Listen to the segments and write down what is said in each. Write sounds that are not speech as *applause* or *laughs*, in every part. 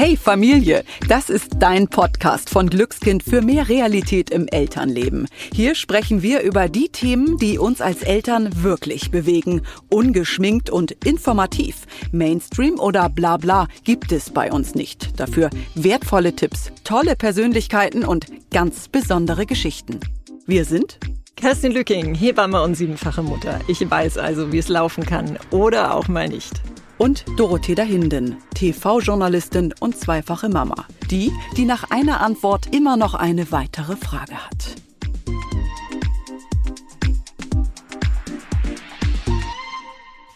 Hey Familie, das ist dein Podcast von Glückskind für mehr Realität im Elternleben. Hier sprechen wir über die Themen, die uns als Eltern wirklich bewegen. Ungeschminkt und informativ. Mainstream oder bla bla gibt es bei uns nicht. Dafür wertvolle Tipps, tolle Persönlichkeiten und ganz besondere Geschichten. Wir sind Kerstin Lücking, Hebamme und siebenfache Mutter. Ich weiß also, wie es laufen kann oder auch mal nicht und Dorothea Hinden, TV-Journalistin und zweifache Mama. Die, die nach einer Antwort immer noch eine weitere Frage hat.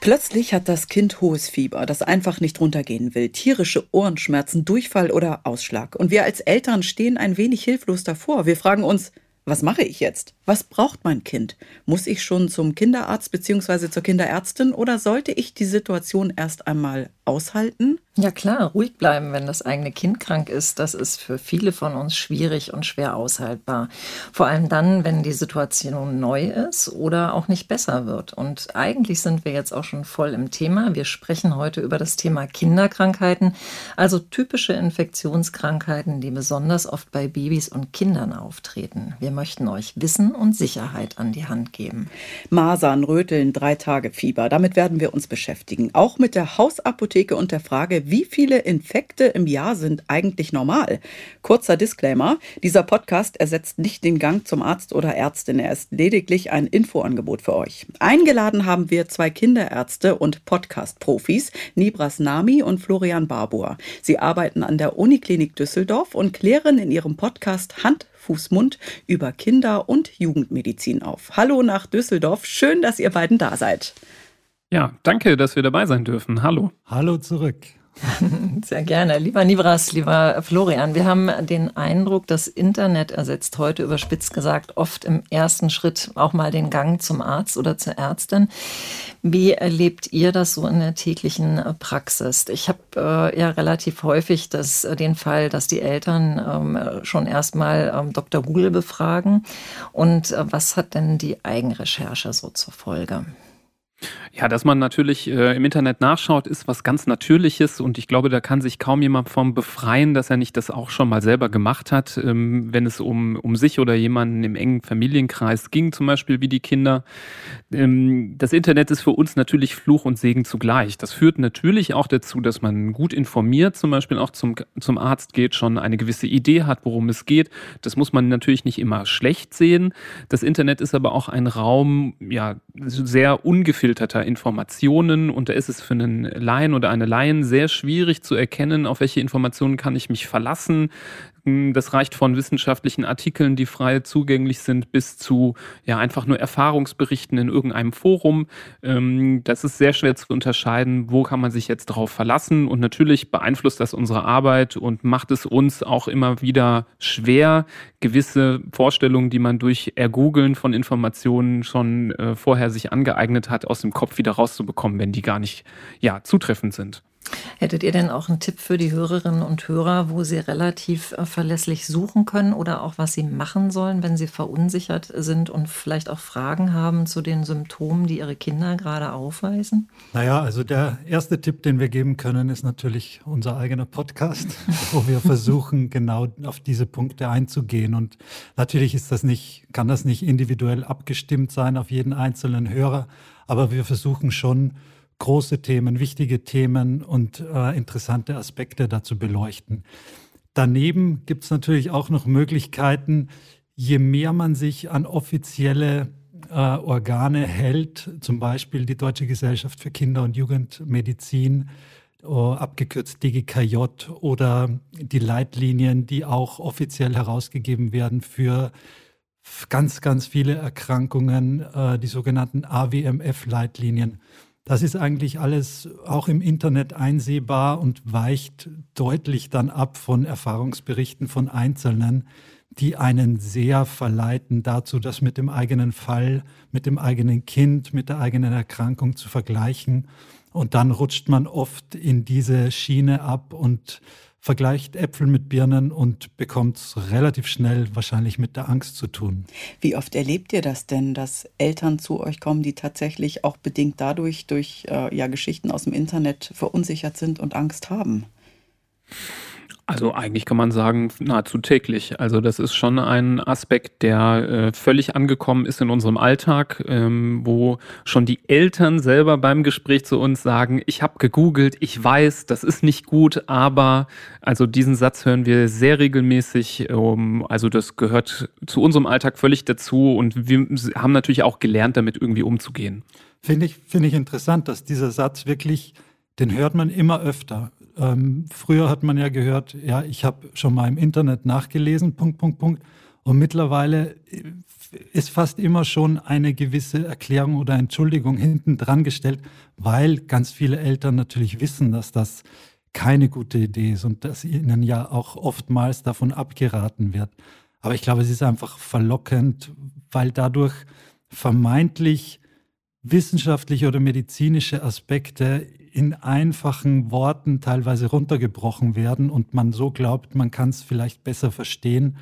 Plötzlich hat das Kind hohes Fieber, das einfach nicht runtergehen will, tierische Ohrenschmerzen, Durchfall oder Ausschlag. Und wir als Eltern stehen ein wenig hilflos davor. Wir fragen uns, was mache ich jetzt? Was braucht mein Kind? Muss ich schon zum Kinderarzt bzw. zur Kinderärztin oder sollte ich die Situation erst einmal aushalten? Ja klar, ruhig bleiben, wenn das eigene Kind krank ist, das ist für viele von uns schwierig und schwer aushaltbar. Vor allem dann, wenn die Situation neu ist oder auch nicht besser wird. Und eigentlich sind wir jetzt auch schon voll im Thema. Wir sprechen heute über das Thema Kinderkrankheiten, also typische Infektionskrankheiten, die besonders oft bei Babys und Kindern auftreten. Wir möchten euch Wissen und Sicherheit an die Hand geben. Masern, Röteln, drei Tage Fieber, damit werden wir uns beschäftigen. Auch mit der Hausapotheke und der Frage, wie viele Infekte im Jahr sind eigentlich normal? Kurzer Disclaimer, dieser Podcast ersetzt nicht den Gang zum Arzt oder Ärztin, er ist lediglich ein Infoangebot für euch. Eingeladen haben wir zwei Kinderärzte und Podcast-Profis, Nibras Nami und Florian Barbour. Sie arbeiten an der Uniklinik Düsseldorf und klären in ihrem Podcast Hand, Fuß, Mund über Kinder- und Jugendmedizin auf. Hallo nach Düsseldorf, schön, dass ihr beiden da seid. Ja, danke, dass wir dabei sein dürfen. Hallo. Hallo zurück. *laughs* Sehr gerne. Lieber Nibras, lieber Florian, wir haben den Eindruck, das Internet ersetzt heute überspitzt gesagt oft im ersten Schritt auch mal den Gang zum Arzt oder zur Ärztin. Wie erlebt ihr das so in der täglichen Praxis? Ich habe äh, ja relativ häufig das, äh, den Fall, dass die Eltern ähm, schon erstmal ähm, Dr. Google befragen. Und äh, was hat denn die Eigenrecherche so zur Folge? Ja, dass man natürlich äh, im Internet nachschaut, ist was ganz Natürliches und ich glaube, da kann sich kaum jemand vom befreien, dass er nicht das auch schon mal selber gemacht hat, ähm, wenn es um, um sich oder jemanden im engen Familienkreis ging, zum Beispiel wie die Kinder. Ähm, das Internet ist für uns natürlich Fluch und Segen zugleich. Das führt natürlich auch dazu, dass man gut informiert, zum Beispiel auch zum, zum Arzt geht, schon eine gewisse Idee hat, worum es geht. Das muss man natürlich nicht immer schlecht sehen. Das Internet ist aber auch ein Raum, ja, sehr ungefilterter Informationen und da ist es für einen Laien oder eine Laien sehr schwierig zu erkennen, auf welche Informationen kann ich mich verlassen. Das reicht von wissenschaftlichen Artikeln, die frei zugänglich sind, bis zu ja einfach nur Erfahrungsberichten in irgendeinem Forum. Ähm, das ist sehr schwer zu unterscheiden, wo kann man sich jetzt darauf verlassen. Und natürlich beeinflusst das unsere Arbeit und macht es uns auch immer wieder schwer, gewisse Vorstellungen, die man durch Ergoogeln von Informationen schon äh, vorher sich angeeignet hat, aus dem Kopf wieder rauszubekommen, wenn die gar nicht ja, zutreffend sind. Hättet ihr denn auch einen Tipp für die Hörerinnen und Hörer, wo sie relativ äh, verlässlich suchen können oder auch was sie machen sollen, wenn sie verunsichert sind und vielleicht auch Fragen haben zu den Symptomen, die ihre Kinder gerade aufweisen? Naja, also der erste Tipp, den wir geben können, ist natürlich unser eigener Podcast, *laughs* wo wir versuchen, genau auf diese Punkte einzugehen. Und natürlich ist das nicht, kann das nicht individuell abgestimmt sein auf jeden einzelnen Hörer, aber wir versuchen schon, große Themen, wichtige Themen und äh, interessante Aspekte dazu beleuchten. Daneben gibt es natürlich auch noch Möglichkeiten, je mehr man sich an offizielle äh, Organe hält, zum Beispiel die Deutsche Gesellschaft für Kinder- und Jugendmedizin, uh, abgekürzt DGKJ oder die Leitlinien, die auch offiziell herausgegeben werden für ganz, ganz viele Erkrankungen, äh, die sogenannten AWMF-Leitlinien. Das ist eigentlich alles auch im Internet einsehbar und weicht deutlich dann ab von Erfahrungsberichten von Einzelnen, die einen sehr verleiten dazu, das mit dem eigenen Fall, mit dem eigenen Kind, mit der eigenen Erkrankung zu vergleichen. Und dann rutscht man oft in diese Schiene ab und vergleicht Äpfel mit Birnen und bekommt es relativ schnell wahrscheinlich mit der Angst zu tun. Wie oft erlebt ihr das denn, dass Eltern zu euch kommen, die tatsächlich auch bedingt dadurch durch äh, ja, Geschichten aus dem Internet verunsichert sind und Angst haben? Also eigentlich kann man sagen, nahezu täglich. Also das ist schon ein Aspekt, der äh, völlig angekommen ist in unserem Alltag, ähm, wo schon die Eltern selber beim Gespräch zu uns sagen, ich habe gegoogelt, ich weiß, das ist nicht gut, aber also diesen Satz hören wir sehr regelmäßig. Um, also das gehört zu unserem Alltag völlig dazu und wir haben natürlich auch gelernt, damit irgendwie umzugehen. Finde ich, finde ich interessant, dass dieser Satz wirklich, den hört man immer öfter. Ähm, früher hat man ja gehört, ja, ich habe schon mal im Internet nachgelesen, Punkt, Punkt, Punkt. Und mittlerweile ist fast immer schon eine gewisse Erklärung oder Entschuldigung hinten dran gestellt, weil ganz viele Eltern natürlich wissen, dass das keine gute Idee ist und dass ihnen ja auch oftmals davon abgeraten wird. Aber ich glaube, es ist einfach verlockend, weil dadurch vermeintlich wissenschaftliche oder medizinische Aspekte in einfachen Worten teilweise runtergebrochen werden und man so glaubt, man kann es vielleicht besser verstehen,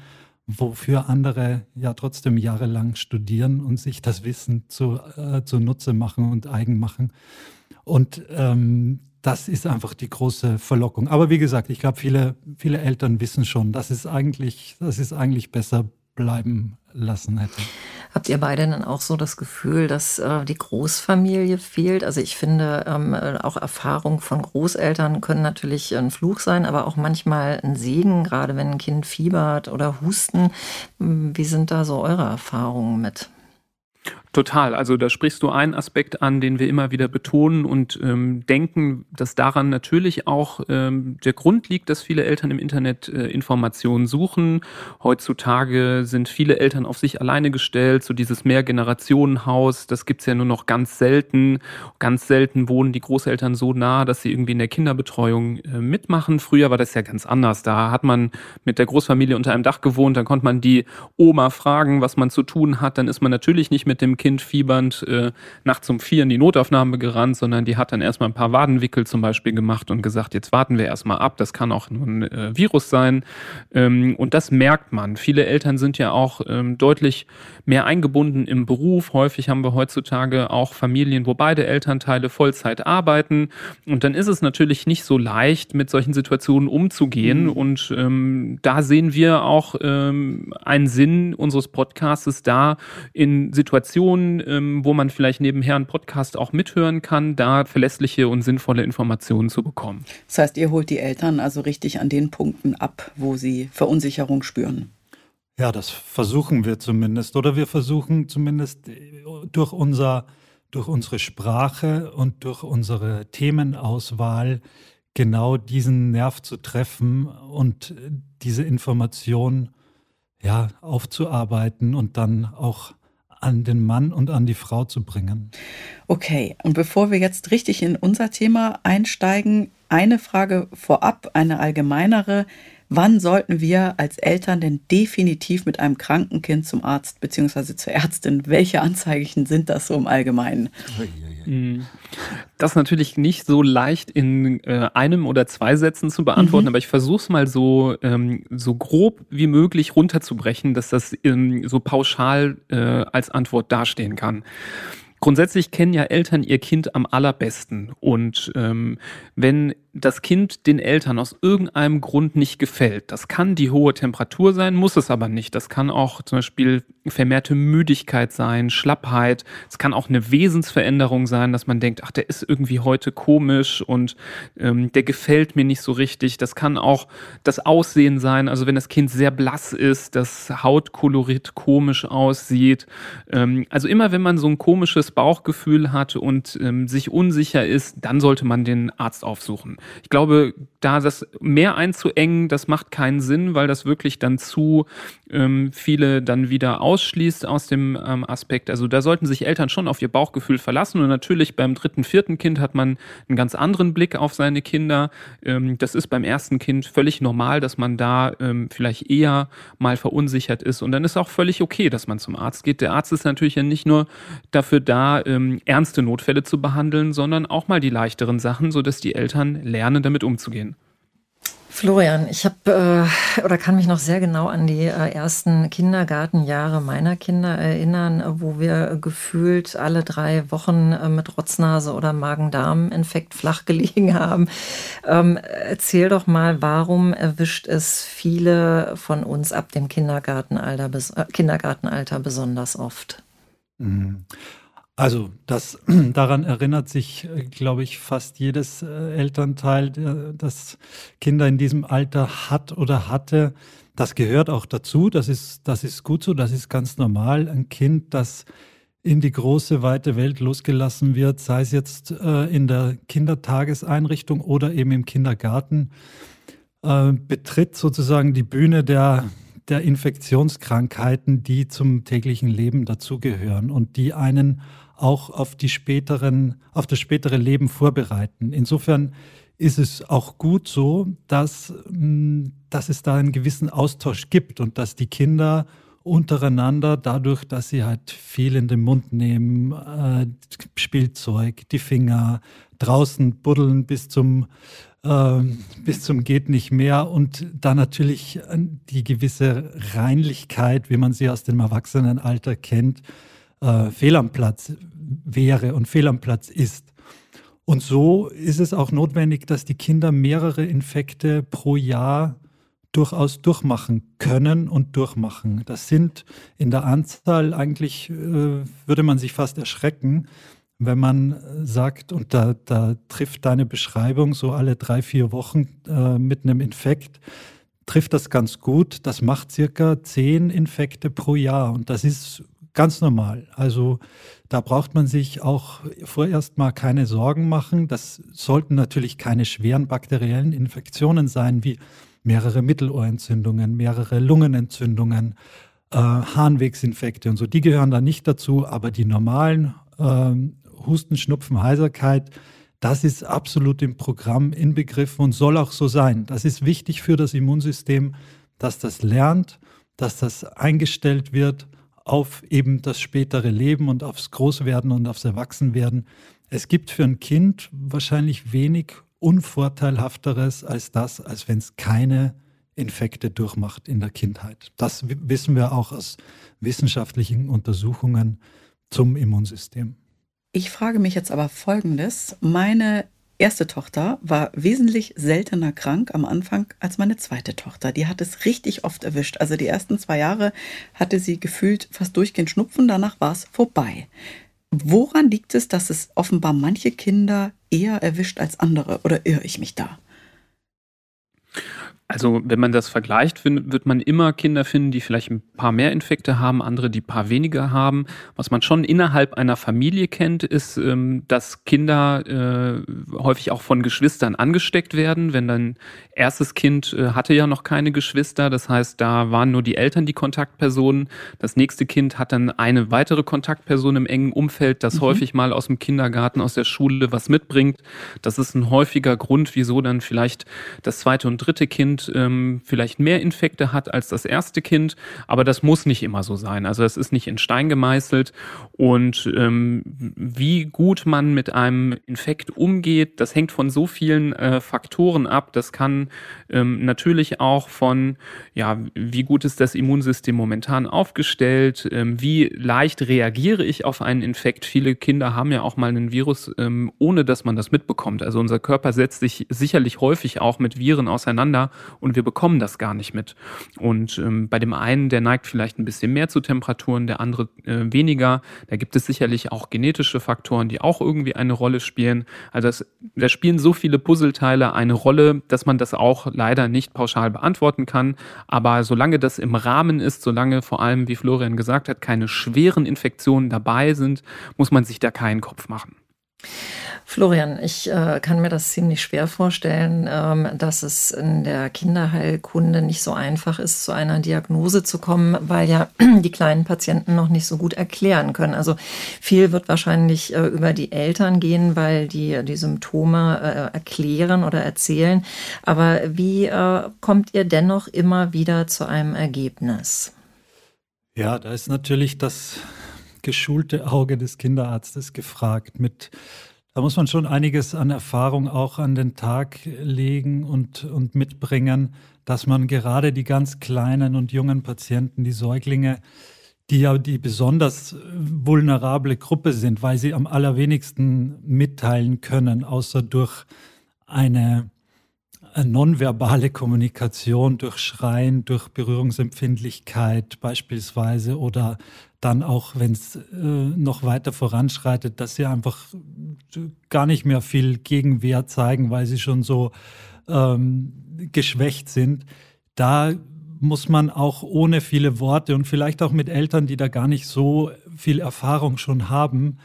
wofür andere ja trotzdem jahrelang studieren und sich das Wissen zu, äh, zunutze machen und eigen machen. Und ähm, das ist einfach die große Verlockung. Aber wie gesagt, ich glaube, viele, viele Eltern wissen schon, dass es eigentlich, das ist eigentlich besser bleiben lassen hätte. Habt ihr beide dann auch so das Gefühl, dass äh, die Großfamilie fehlt? Also ich finde, ähm, äh, auch Erfahrungen von Großeltern können natürlich ein Fluch sein, aber auch manchmal ein Segen, gerade wenn ein Kind fiebert oder husten. Wie sind da so eure Erfahrungen mit? Total. Also da sprichst du einen Aspekt an, den wir immer wieder betonen und ähm, denken, dass daran natürlich auch ähm, der Grund liegt, dass viele Eltern im Internet äh, Informationen suchen. Heutzutage sind viele Eltern auf sich alleine gestellt, so dieses Mehrgenerationenhaus, das gibt's ja nur noch ganz selten. Ganz selten wohnen die Großeltern so nah, dass sie irgendwie in der Kinderbetreuung äh, mitmachen. Früher war das ja ganz anders. Da hat man mit der Großfamilie unter einem Dach gewohnt, dann konnte man die Oma fragen, was man zu tun hat. Dann ist man natürlich nicht mit dem Kind fiebernd äh, nachts um vier in die Notaufnahme gerannt, sondern die hat dann erstmal ein paar Wadenwickel zum Beispiel gemacht und gesagt, jetzt warten wir erstmal ab, das kann auch nur ein äh, Virus sein. Ähm, und das merkt man. Viele Eltern sind ja auch ähm, deutlich mehr eingebunden im Beruf. Häufig haben wir heutzutage auch Familien, wo beide Elternteile Vollzeit arbeiten. Und dann ist es natürlich nicht so leicht, mit solchen Situationen umzugehen. Mhm. Und ähm, da sehen wir auch ähm, einen Sinn unseres Podcasts da in Situationen, ähm, wo man vielleicht nebenher einen Podcast auch mithören kann, da verlässliche und sinnvolle Informationen zu bekommen. Das heißt, ihr holt die Eltern also richtig an den Punkten ab, wo sie Verunsicherung spüren. Ja, das versuchen wir zumindest. Oder wir versuchen zumindest äh, durch, unser, durch unsere Sprache und durch unsere Themenauswahl genau diesen Nerv zu treffen und diese Information ja, aufzuarbeiten und dann auch an den Mann und an die Frau zu bringen. Okay, und bevor wir jetzt richtig in unser Thema einsteigen, eine Frage vorab, eine allgemeinere. Wann sollten wir als Eltern denn definitiv mit einem kranken Kind zum Arzt bzw. zur Ärztin? Welche Anzeichen sind das so im Allgemeinen? Mhm. Das ist natürlich nicht so leicht in äh, einem oder zwei Sätzen zu beantworten, mhm. aber ich versuche es mal so, ähm, so grob wie möglich runterzubrechen, dass das ähm, so pauschal äh, als Antwort dastehen kann. Grundsätzlich kennen ja Eltern ihr Kind am allerbesten. Und ähm, wenn das Kind den Eltern aus irgendeinem Grund nicht gefällt. Das kann die hohe Temperatur sein, muss es aber nicht. Das kann auch zum Beispiel vermehrte Müdigkeit sein, Schlappheit. Es kann auch eine Wesensveränderung sein, dass man denkt, ach, der ist irgendwie heute komisch und ähm, der gefällt mir nicht so richtig. Das kann auch das Aussehen sein, also wenn das Kind sehr blass ist, das Hautkolorit komisch aussieht. Ähm, also immer wenn man so ein komisches Bauchgefühl hat und ähm, sich unsicher ist, dann sollte man den Arzt aufsuchen. Ich glaube, da das mehr einzuengen, das macht keinen Sinn, weil das wirklich dann zu ähm, viele dann wieder ausschließt aus dem ähm, Aspekt. Also da sollten sich Eltern schon auf ihr Bauchgefühl verlassen. Und natürlich beim dritten, vierten Kind hat man einen ganz anderen Blick auf seine Kinder. Ähm, das ist beim ersten Kind völlig normal, dass man da ähm, vielleicht eher mal verunsichert ist. Und dann ist auch völlig okay, dass man zum Arzt geht. Der Arzt ist natürlich ja nicht nur dafür da, ähm, ernste Notfälle zu behandeln, sondern auch mal die leichteren Sachen, sodass die Eltern lernen, damit umzugehen. Florian, ich habe äh, oder kann mich noch sehr genau an die äh, ersten Kindergartenjahre meiner Kinder erinnern, wo wir gefühlt alle drei Wochen äh, mit Rotznase oder Magen-Darm-Infekt flach gelegen *laughs* haben. Ähm, erzähl doch mal, warum erwischt es viele von uns ab dem Kindergartenalter, äh, Kindergartenalter besonders oft? Mhm. Also das, *clears throat* daran erinnert sich, äh, glaube ich, fast jedes äh, Elternteil, das Kinder in diesem Alter hat oder hatte. Das gehört auch dazu. Das ist, das ist gut so. Das ist ganz normal. Ein Kind, das in die große, weite Welt losgelassen wird, sei es jetzt äh, in der Kindertageseinrichtung oder eben im Kindergarten, betritt sozusagen die Bühne der, der Infektionskrankheiten, die zum täglichen Leben dazugehören und die einen auch auf die späteren, auf das spätere Leben vorbereiten. Insofern ist es auch gut so, dass, mm, dass es da einen gewissen Austausch gibt und dass die Kinder untereinander, dadurch, dass sie halt viel in den Mund nehmen, äh, Spielzeug, die Finger, draußen buddeln bis zum, äh, bis zum geht nicht mehr und da natürlich die gewisse Reinlichkeit, wie man sie aus dem Erwachsenenalter kennt, äh, fehl am Platz wäre und fehl am Platz ist. Und so ist es auch notwendig, dass die Kinder mehrere Infekte pro Jahr durchaus durchmachen können und durchmachen. Das sind in der Anzahl eigentlich, äh, würde man sich fast erschrecken, wenn man sagt, und da, da trifft deine Beschreibung so alle drei, vier Wochen äh, mit einem Infekt, trifft das ganz gut. Das macht circa zehn Infekte pro Jahr. Und das ist ganz normal. Also da braucht man sich auch vorerst mal keine Sorgen machen. Das sollten natürlich keine schweren bakteriellen Infektionen sein, wie mehrere Mittelohrentzündungen, mehrere Lungenentzündungen, äh, Harnwegsinfekte und so. Die gehören da nicht dazu, aber die normalen äh, Husten, Schnupfen, Heiserkeit, das ist absolut im Programm inbegriffen und soll auch so sein. Das ist wichtig für das Immunsystem, dass das lernt, dass das eingestellt wird auf eben das spätere Leben und aufs Großwerden und aufs Erwachsenwerden. Es gibt für ein Kind wahrscheinlich wenig unvorteilhafteres als das, als wenn es keine Infekte durchmacht in der Kindheit. Das wissen wir auch aus wissenschaftlichen Untersuchungen zum Immunsystem. Ich frage mich jetzt aber Folgendes. Meine erste Tochter war wesentlich seltener krank am Anfang als meine zweite Tochter. Die hat es richtig oft erwischt. Also die ersten zwei Jahre hatte sie gefühlt fast durchgehend Schnupfen, danach war es vorbei. Woran liegt es, dass es offenbar manche Kinder eher erwischt als andere? Oder irre ich mich da? Also wenn man das vergleicht, wird man immer Kinder finden, die vielleicht ein paar mehr Infekte haben, andere, die ein paar weniger haben. Was man schon innerhalb einer Familie kennt, ist, ähm, dass Kinder äh, häufig auch von Geschwistern angesteckt werden. Wenn dein erstes Kind äh, hatte ja noch keine Geschwister, das heißt, da waren nur die Eltern die Kontaktpersonen. Das nächste Kind hat dann eine weitere Kontaktperson im engen Umfeld, das mhm. häufig mal aus dem Kindergarten, aus der Schule was mitbringt. Das ist ein häufiger Grund, wieso dann vielleicht das zweite und dritte Kind ähm, vielleicht mehr Infekte hat als das erste Kind, aber das muss nicht immer so sein. Also das ist nicht in Stein gemeißelt und ähm, wie gut man mit einem Infekt umgeht, das hängt von so vielen äh, Faktoren ab. Das kann ähm, natürlich auch von, ja, wie gut ist das Immunsystem momentan aufgestellt, ähm, wie leicht reagiere ich auf einen Infekt. Viele Kinder haben ja auch mal einen Virus, ähm, ohne dass man das mitbekommt. Also unser Körper setzt sich sicherlich häufig auch mit Viren auseinander und wir bekommen das gar nicht mit. Und ähm, bei dem einen, der neigt vielleicht ein bisschen mehr zu Temperaturen, der andere äh, weniger. Da gibt es sicherlich auch genetische Faktoren, die auch irgendwie eine Rolle spielen. Also das, da spielen so viele Puzzleteile eine Rolle, dass man das auch leider nicht pauschal beantworten kann. Aber solange das im Rahmen ist, solange vor allem, wie Florian gesagt hat, keine schweren Infektionen dabei sind, muss man sich da keinen Kopf machen. Florian, ich äh, kann mir das ziemlich schwer vorstellen, ähm, dass es in der Kinderheilkunde nicht so einfach ist, zu einer Diagnose zu kommen, weil ja *clears throat* die kleinen Patienten noch nicht so gut erklären können. Also viel wird wahrscheinlich äh, über die Eltern gehen, weil die die Symptome äh, erklären oder erzählen. Aber wie äh, kommt ihr dennoch immer wieder zu einem Ergebnis? Ja, da ist natürlich das geschulte Auge des Kinderarztes gefragt mit Da muss man schon einiges an Erfahrung auch an den Tag legen und, und mitbringen, dass man gerade die ganz kleinen und jungen Patienten, die Säuglinge, die ja die besonders vulnerable Gruppe sind, weil sie am allerwenigsten mitteilen können, außer durch eine nonverbale Kommunikation, durch Schreien, durch Berührungsempfindlichkeit beispielsweise oder dann auch, wenn es äh, noch weiter voranschreitet, dass sie einfach gar nicht mehr viel Gegenwehr zeigen, weil sie schon so ähm, geschwächt sind. Da muss man auch ohne viele Worte und vielleicht auch mit Eltern, die da gar nicht so viel Erfahrung schon haben,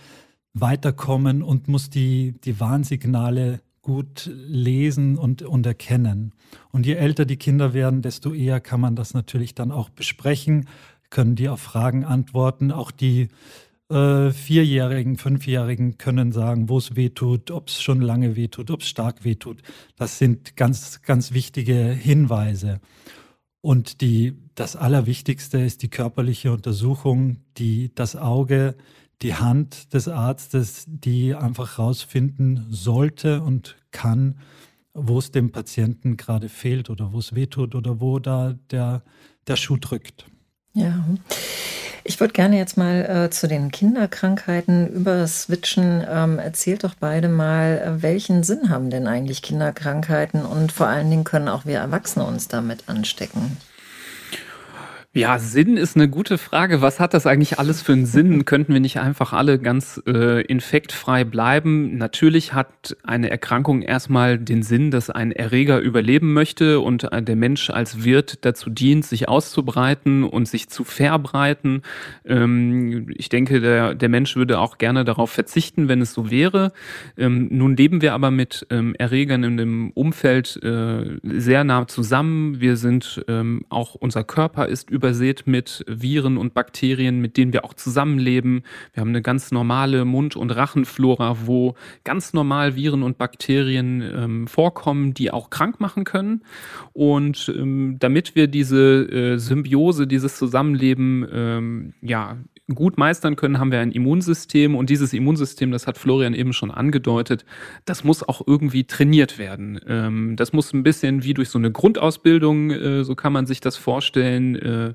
weiterkommen und muss die, die Warnsignale gut lesen und, und erkennen. Und je älter die Kinder werden, desto eher kann man das natürlich dann auch besprechen können die auf Fragen antworten. Auch die äh, Vierjährigen, Fünfjährigen können sagen, wo es weh tut, ob es schon lange weh tut, ob es stark weh tut. Das sind ganz, ganz wichtige Hinweise. Und die, das Allerwichtigste ist die körperliche Untersuchung, die das Auge, die Hand des Arztes, die einfach herausfinden sollte und kann, wo es dem Patienten gerade fehlt oder wo es weh tut oder wo da der, der Schuh drückt. Ja. Ich würde gerne jetzt mal äh, zu den Kinderkrankheiten überswitchen. Ähm, erzählt doch beide mal, äh, welchen Sinn haben denn eigentlich Kinderkrankheiten und vor allen Dingen können auch wir Erwachsene uns damit anstecken? Ja, Sinn ist eine gute Frage. Was hat das eigentlich alles für einen Sinn? *laughs* Könnten wir nicht einfach alle ganz äh, infektfrei bleiben? Natürlich hat eine Erkrankung erstmal den Sinn, dass ein Erreger überleben möchte und äh, der Mensch als Wirt dazu dient, sich auszubreiten und sich zu verbreiten. Ähm, ich denke, der, der Mensch würde auch gerne darauf verzichten, wenn es so wäre. Ähm, nun leben wir aber mit ähm, Erregern in dem Umfeld äh, sehr nah zusammen. Wir sind ähm, auch unser Körper ist über übersät mit Viren und Bakterien, mit denen wir auch zusammenleben. Wir haben eine ganz normale Mund- und Rachenflora, wo ganz normal Viren und Bakterien ähm, vorkommen, die auch krank machen können. Und ähm, damit wir diese äh, Symbiose, dieses Zusammenleben ähm, ja gut meistern können, haben wir ein Immunsystem und dieses Immunsystem, das hat Florian eben schon angedeutet, das muss auch irgendwie trainiert werden. Ähm, das muss ein bisschen wie durch so eine Grundausbildung, äh, so kann man sich das vorstellen, äh,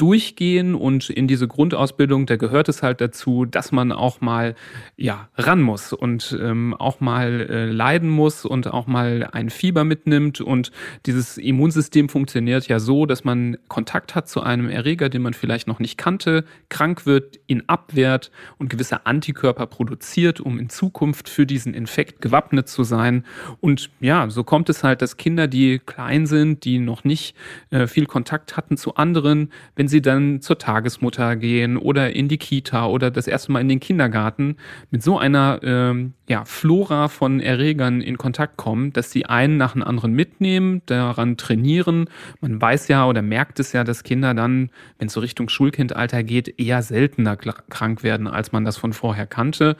durchgehen und in diese Grundausbildung, da gehört es halt dazu, dass man auch mal ja ran muss und ähm, auch mal äh, leiden muss und auch mal ein Fieber mitnimmt. Und dieses Immunsystem funktioniert ja so, dass man Kontakt hat zu einem Erreger, den man vielleicht noch nicht kannte, krank wird, ihn abwehrt und gewisse Antikörper produziert, um in Zukunft für diesen Infekt gewappnet zu sein. Und ja, so kommt es halt, dass Kinder, die klein sind, die noch nicht äh, viel Kontakt hatten zu anderen, wenn sie dann zur Tagesmutter gehen oder in die Kita oder das erste Mal in den Kindergarten mit so einer ähm, ja, Flora von Erregern in Kontakt kommen, dass sie einen nach dem anderen mitnehmen, daran trainieren. Man weiß ja oder merkt es ja, dass Kinder dann, wenn es so Richtung Schulkindalter geht, eher seltener krank werden, als man das von vorher kannte.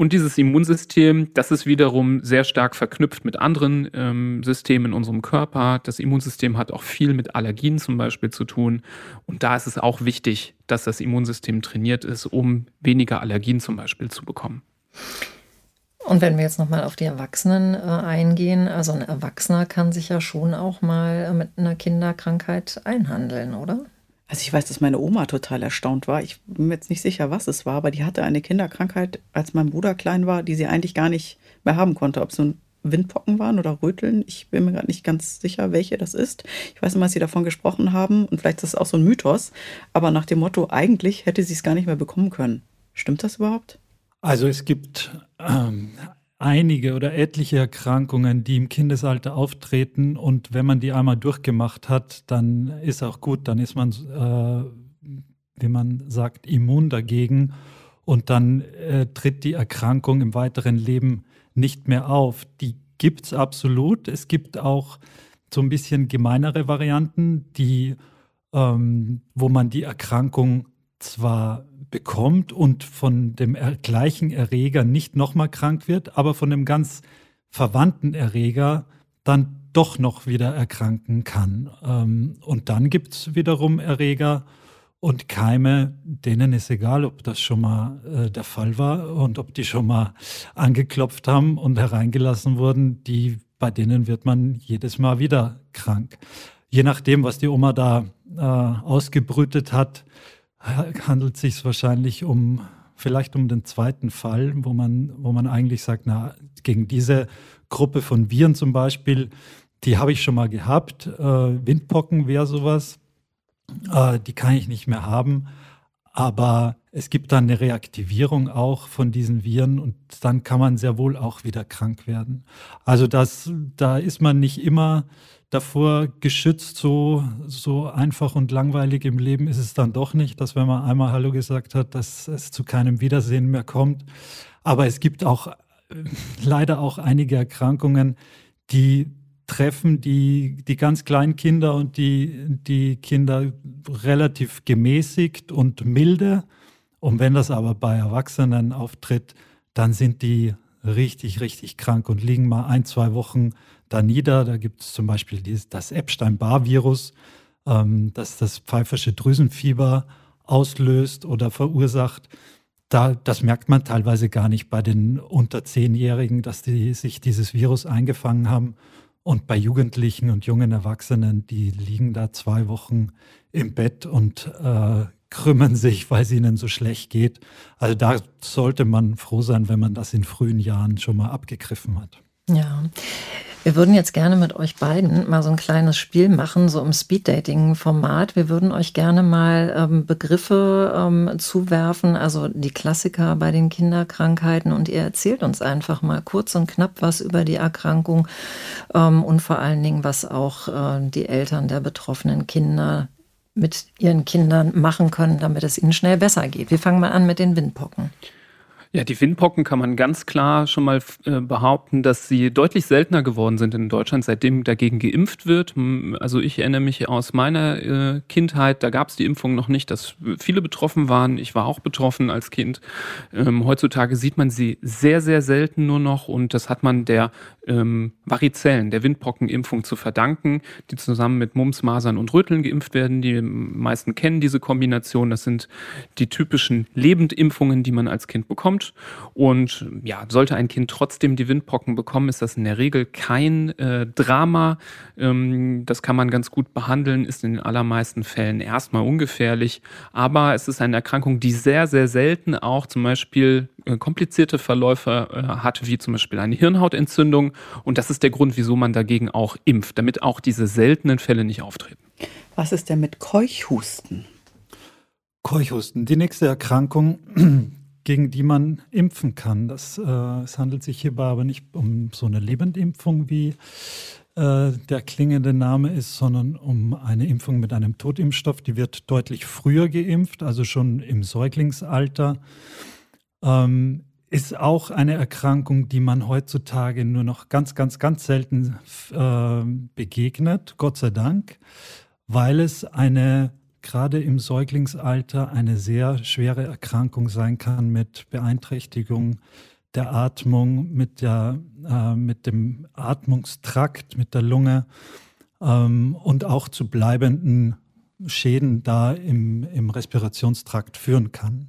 Und dieses Immunsystem, das ist wiederum sehr stark verknüpft mit anderen ähm, Systemen in unserem Körper. Das Immunsystem hat auch viel mit Allergien zum Beispiel zu tun. Und da ist es auch wichtig, dass das Immunsystem trainiert ist, um weniger Allergien zum Beispiel zu bekommen. Und wenn wir jetzt nochmal auf die Erwachsenen äh, eingehen, also ein Erwachsener kann sich ja schon auch mal mit einer Kinderkrankheit einhandeln, oder? Also ich weiß, dass meine Oma total erstaunt war. Ich bin mir jetzt nicht sicher, was es war, aber die hatte eine Kinderkrankheit, als mein Bruder klein war, die sie eigentlich gar nicht mehr haben konnte. Ob es so Windpocken waren oder Röteln. Ich bin mir gerade nicht ganz sicher, welche das ist. Ich weiß immer, dass sie davon gesprochen haben und vielleicht ist das auch so ein Mythos. Aber nach dem Motto, eigentlich hätte sie es gar nicht mehr bekommen können. Stimmt das überhaupt? Also es gibt ähm, einige oder etliche Erkrankungen, die im Kindesalter auftreten. Und wenn man die einmal durchgemacht hat, dann ist auch gut, dann ist man, äh, wie man sagt, immun dagegen. Und dann äh, tritt die Erkrankung im weiteren Leben nicht mehr auf. Die gibt es absolut. Es gibt auch so ein bisschen gemeinere Varianten, die, ähm, wo man die Erkrankung zwar bekommt und von dem gleichen Erreger nicht nochmal krank wird, aber von dem ganz verwandten Erreger dann doch noch wieder erkranken kann. Ähm, und dann gibt es wiederum Erreger, Und Keime, denen ist egal, ob das schon mal äh, der Fall war und ob die schon mal angeklopft haben und hereingelassen wurden, die, bei denen wird man jedes Mal wieder krank. Je nachdem, was die Oma da äh, ausgebrütet hat, handelt es sich wahrscheinlich um vielleicht um den zweiten Fall, wo man, wo man eigentlich sagt, na, gegen diese Gruppe von Viren zum Beispiel, die habe ich schon mal gehabt. Äh, Windpocken wäre sowas äh, die kann ich nicht mehr haben. Aber es gibt dann eine Reaktivierung auch von diesen Viren und dann kann man sehr wohl auch wieder krank werden. Also das, da ist man nicht immer davor geschützt, so, so einfach und langweilig im Leben ist es dann doch nicht, dass wenn man einmal Hallo gesagt hat, dass es zu keinem Wiedersehen mehr kommt. Aber es gibt auch äh, leider auch einige Erkrankungen, die treffen die, die ganz kleinen Kinder und die, die Kinder relativ gemäßigt und milde. Und wenn das aber bei Erwachsenen auftritt, dann sind die richtig, richtig krank und liegen mal ein, zwei Wochen da nieder. Da gibt es zum Beispiel das Epstein-Barr-Virus, ähm, das das pfeifersche Drüsenfieber auslöst oder verursacht. Da, das merkt man teilweise gar nicht bei den unter Zehnjährigen, dass die sich dieses Virus eingefangen haben. Und bei Jugendlichen und jungen Erwachsenen, die liegen da zwei Wochen im Bett und äh, krümmen sich, weil es ihnen so schlecht geht. Also da sollte man froh sein, wenn man das in frühen Jahren schon mal abgegriffen hat. Ja. Wir würden jetzt gerne mit euch beiden mal so ein kleines Spiel machen, so im Speed-Dating-Format. Wir würden euch gerne mal ähm, Begriffe ähm, zuwerfen, also die Klassiker bei den Kinderkrankheiten. Und ihr erzählt uns einfach mal kurz und knapp was über die Erkrankung ähm, und vor allen Dingen, was auch äh, die Eltern der betroffenen Kinder mit ihren Kindern machen können, damit es ihnen schnell besser geht. Wir fangen mal an mit den Windpocken. Ja, die Windpocken kann man ganz klar schon mal äh, behaupten, dass sie deutlich seltener geworden sind in Deutschland, seitdem dagegen geimpft wird. Also ich erinnere mich aus meiner äh, Kindheit, da gab es die Impfung noch nicht, dass viele betroffen waren. Ich war auch betroffen als Kind. Ähm, heutzutage sieht man sie sehr, sehr selten nur noch und das hat man der ähm, Varizellen, der Windpockenimpfung zu verdanken, die zusammen mit Mumps, Masern und Röteln geimpft werden. Die meisten kennen diese Kombination. Das sind die typischen Lebendimpfungen, die man als Kind bekommt. Und ja, sollte ein Kind trotzdem die Windpocken bekommen, ist das in der Regel kein äh, Drama. Ähm, das kann man ganz gut behandeln, ist in den allermeisten Fällen erstmal ungefährlich. Aber es ist eine Erkrankung, die sehr, sehr selten auch zum Beispiel äh, komplizierte Verläufe äh, hat, wie zum Beispiel eine Hirnhautentzündung. Und das ist der Grund, wieso man dagegen auch impft, damit auch diese seltenen Fälle nicht auftreten. Was ist denn mit Keuchhusten? Keuchhusten, die nächste Erkrankung, *clears throat* gegen die man impfen kann. Das, äh, es handelt sich hierbei aber nicht um so eine Lebendimpfung, wie äh, der klingende Name ist, sondern um eine Impfung mit einem Totimpfstoff. Die wird deutlich früher geimpft, also schon im Säuglingsalter. Ähm, ist auch eine Erkrankung, die man heutzutage nur noch ganz, ganz, ganz selten äh, begegnet, Gott sei Dank, weil es eine gerade im Säuglingsalter eine sehr schwere Erkrankung sein kann mit Beeinträchtigung der Atmung, mit, der, äh, mit dem Atmungstrakt, mit der Lunge ähm, und auch zu bleibenden Schäden da im, im Respirationstrakt führen kann.